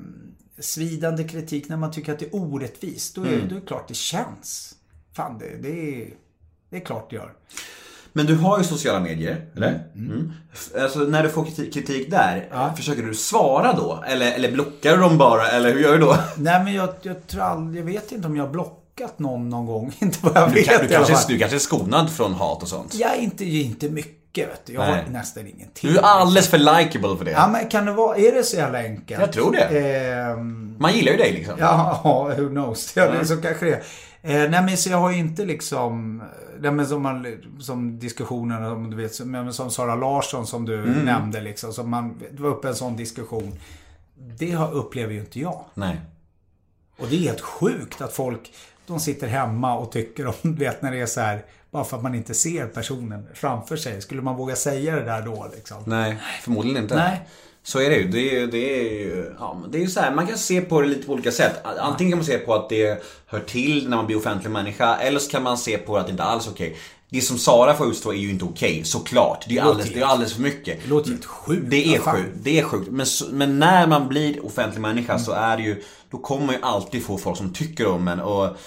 svidande kritik när man tycker att det är orättvist. Då är, Mm. då är det klart det känns. Fan, det, det, är, det är klart det gör. Men du har ju sociala medier, eller? Mm. F- Alltså när du får kriti- kritik där, Ja. försöker du svara då? Eller, eller blockar du dem bara? Eller hur gör du då? Nej, men jag, jag tror aldrig, jag vet inte om jag blockat någon någon gång. inte vad jag Du, vet du, kanske, du kanske är skonad från hat och sånt? Jag är inte, inte mycket. Jag har nästan ingenting. Du är alldeles för likable för det. Ja, men kan det vara, är det så jävla enkelt? Jag tror det. Ehm, Man gillar ju dig liksom. Ja, who knows. Ja, är så kanske det är. Eh, nej men så jag har ju inte liksom, nej men som, man, som diskussionerna som du vet, som, som Sara Larsson som du Mm. nämnde liksom. Som man, det var uppe en sån diskussion. Det har, upplever ju inte jag. Nej. Och det är helt sjukt att folk, de sitter hemma och tycker om, du vet när det är så här, bara för att man inte ser personen framför sig. Skulle man våga säga det där då liksom? Nej, förmodligen inte. Nej. Så är det ju. Det är ju, det är ju, ja, det är ju så här, man kan se på det lite på olika sätt. Antingen kan man se på att det hör till när man blir offentlig människa. Eller så kan man se på att det inte alls är okej. Det som Sara får utstå är ju inte okej, såklart. Det är alldeles, det är alldeles för mycket. Det låter helt sjukt. Det är sjukt, det är sjukt. Men, men när man blir offentlig människa så är det ju, då kommer man ju alltid få folk som tycker om en och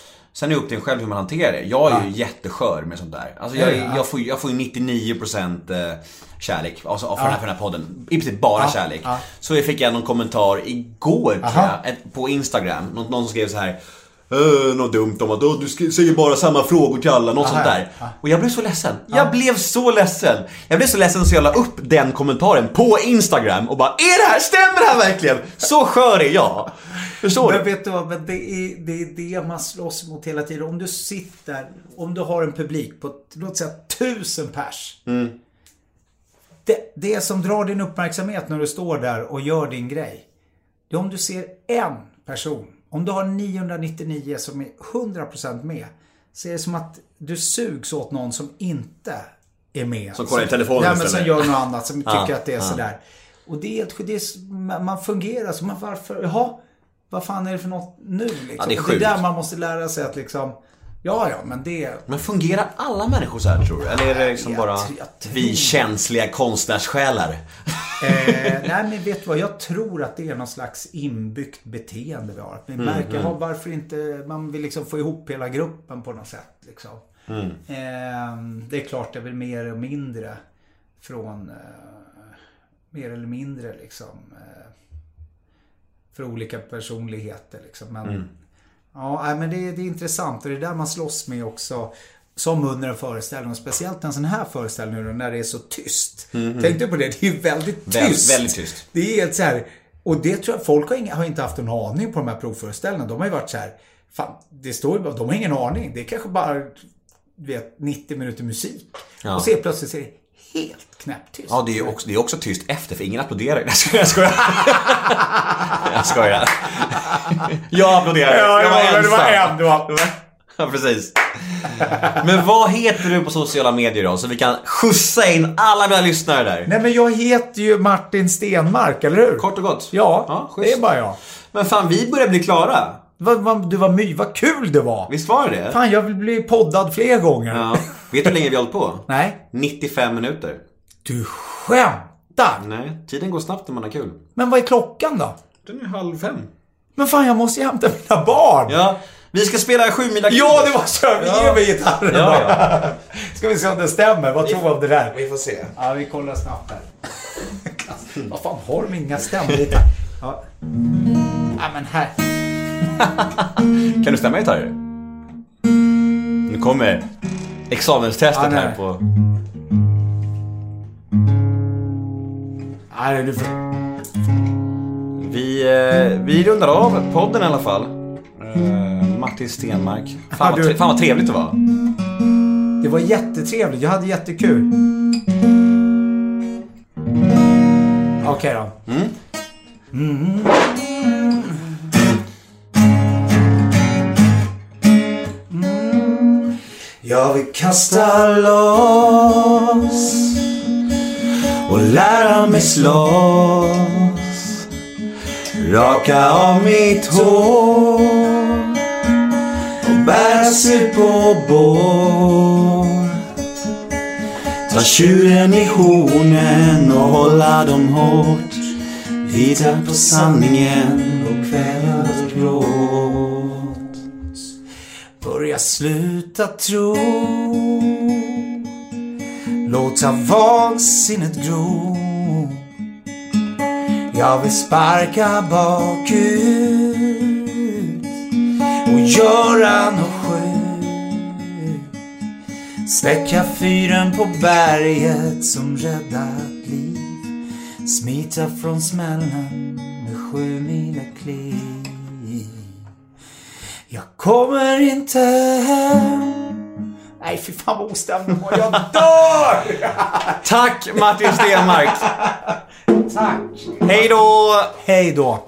Sen är det upp till en själv hur man hanterar det. Jag är ju jätteskör med sånt där. Alltså jag, jag, får, jag får ju 99% eh, kärlek alltså, för, den här, för den här podden. I princip bara Ja, kärlek. ja. Så jag fick jag någon kommentar igår tror jag, på Instagram. Någon, någon som skrev så här. Uh, något dumt om att "Åh, du säger bara samma frågor till alla, något Aha, sånt där. ja. Och jag blev så ledsen. Jag blev så ledsen. Jag blev så ledsen så jag la upp den kommentaren på Instagram och bara Är det här, stämmer det här verkligen? Så skör är jag. Förstår Men du? vet du vad, men det är, det är det man slåss mot hela tiden. Om du sitter, om du har en publik på, låt säga tusen pers. Det, det som drar din uppmärksamhet när du står där och gör din grej. Det är om du ser en person. Om du har 999 som är 100% med. Så är det som att du sugs åt någon som inte är med. Som kollar i telefonen men som istället. gör något annat. Som tycker Ja, att det är ja. sådär. Och det är det är, man- Man fungerar så. Man, varför? Jaha. Vad fan är det för något nu liksom? Ja, det är det är sjukt. där man måste lära sig att liksom. Ja, ja, men det... Men fungerar alla människor så här tror du? Eller är det liksom Jag bara tror- jag tror- vi känsliga konstnärssjälar? Eh, nej men vet du vad, jag tror att det är någon slags inbyggt beteende vi har. Att vi Mm, märker, ha, varför inte, man vill liksom få ihop hela gruppen på något sätt. Liksom. Mm. Eh, det är klart det är väl mer och mindre från, eh, mer eller mindre liksom. För olika personligheter liksom. Men, Mm. Ja, men det, det är intressant och det är där man slåss med också. Som under en föreställning och speciellt en sån här föreställning nu när det är så tyst. Tänk du på det? Det är väldigt tyst. Väldigt- väldigt tyst. Det är helt så här. Och det tror jag, folk har, inga, har inte haft en aning på de här provföreställningarna. De har ju varit så här. Fan, det står ju bara, de har ingen aning. Det är kanske bara, vet, 90 minuter musik. Ja. Och så plötsligt så är det helt knäpptyst. Ja, det är också, det är också tyst efter för ingen applåderar. Jag skojar. Jag skojar. jag skojar. Jag applåderar. jag var ensam. det var en. Det var, Ja, precis. Men vad heter du på sociala medier då? Så vi kan skjutsa in alla mina lyssnare där. Nej men jag heter ju Martin Stenmark, eller hur? Kort och gott. Ja, Ja, det är bara jag. Men fan, vi börjar bli klara. Vad, vad, du var my, vad kul det var. Visst var det? Fan, jag vill bli poddad fler gånger. Ja. Vet du hur länge vi har hållit på? Nej. 95 minuter. Du skämtar! Nej, tiden går snabbt när man har kul. Men vad är klockan då? Den är halv fem. Men fan, jag måste ju hämta mina barn. Ja, vi ska spela sju mila Ja, det var så. Ge mig gitarren Ja, bara. Ska vi se om det stämmer. Vad tror du om det där? Vi får se. Ja, vi kollar snabbt här. Vad fan, har de inga stämgitarrer? Ja. ja, men här. Kan du stämma gitarrer? Nu kommer examenstestet nej. här på... Nej, du får... Vi, eh, vi rundar av podden i alla fall. Eh, Martin Stenmark. Fan, vad tre- fan vad trevligt det var. Det var jättetrevligt. Jag hade jättekul. Okej då. Mm. Mm. Jag vill kasta loss och lära mig slåss. Raka av mitt hår och bära ut på bår. Ta tjuren i hornen och hålla dem hårt. Vita på sanningen och kväva vårt gråt. Börja sluta tro. Låta vansinnet gro. Jag vill sparka bakut och göra något sjukt. Släcka fyren på berget som räddat liv. Smita från smällen med sju mila kliv. Jag kommer inte hem. Nej, fy fan vad ostämd jag var. Jag dör! Tack Martin Stenmark. Tack. Hej då! Hej då.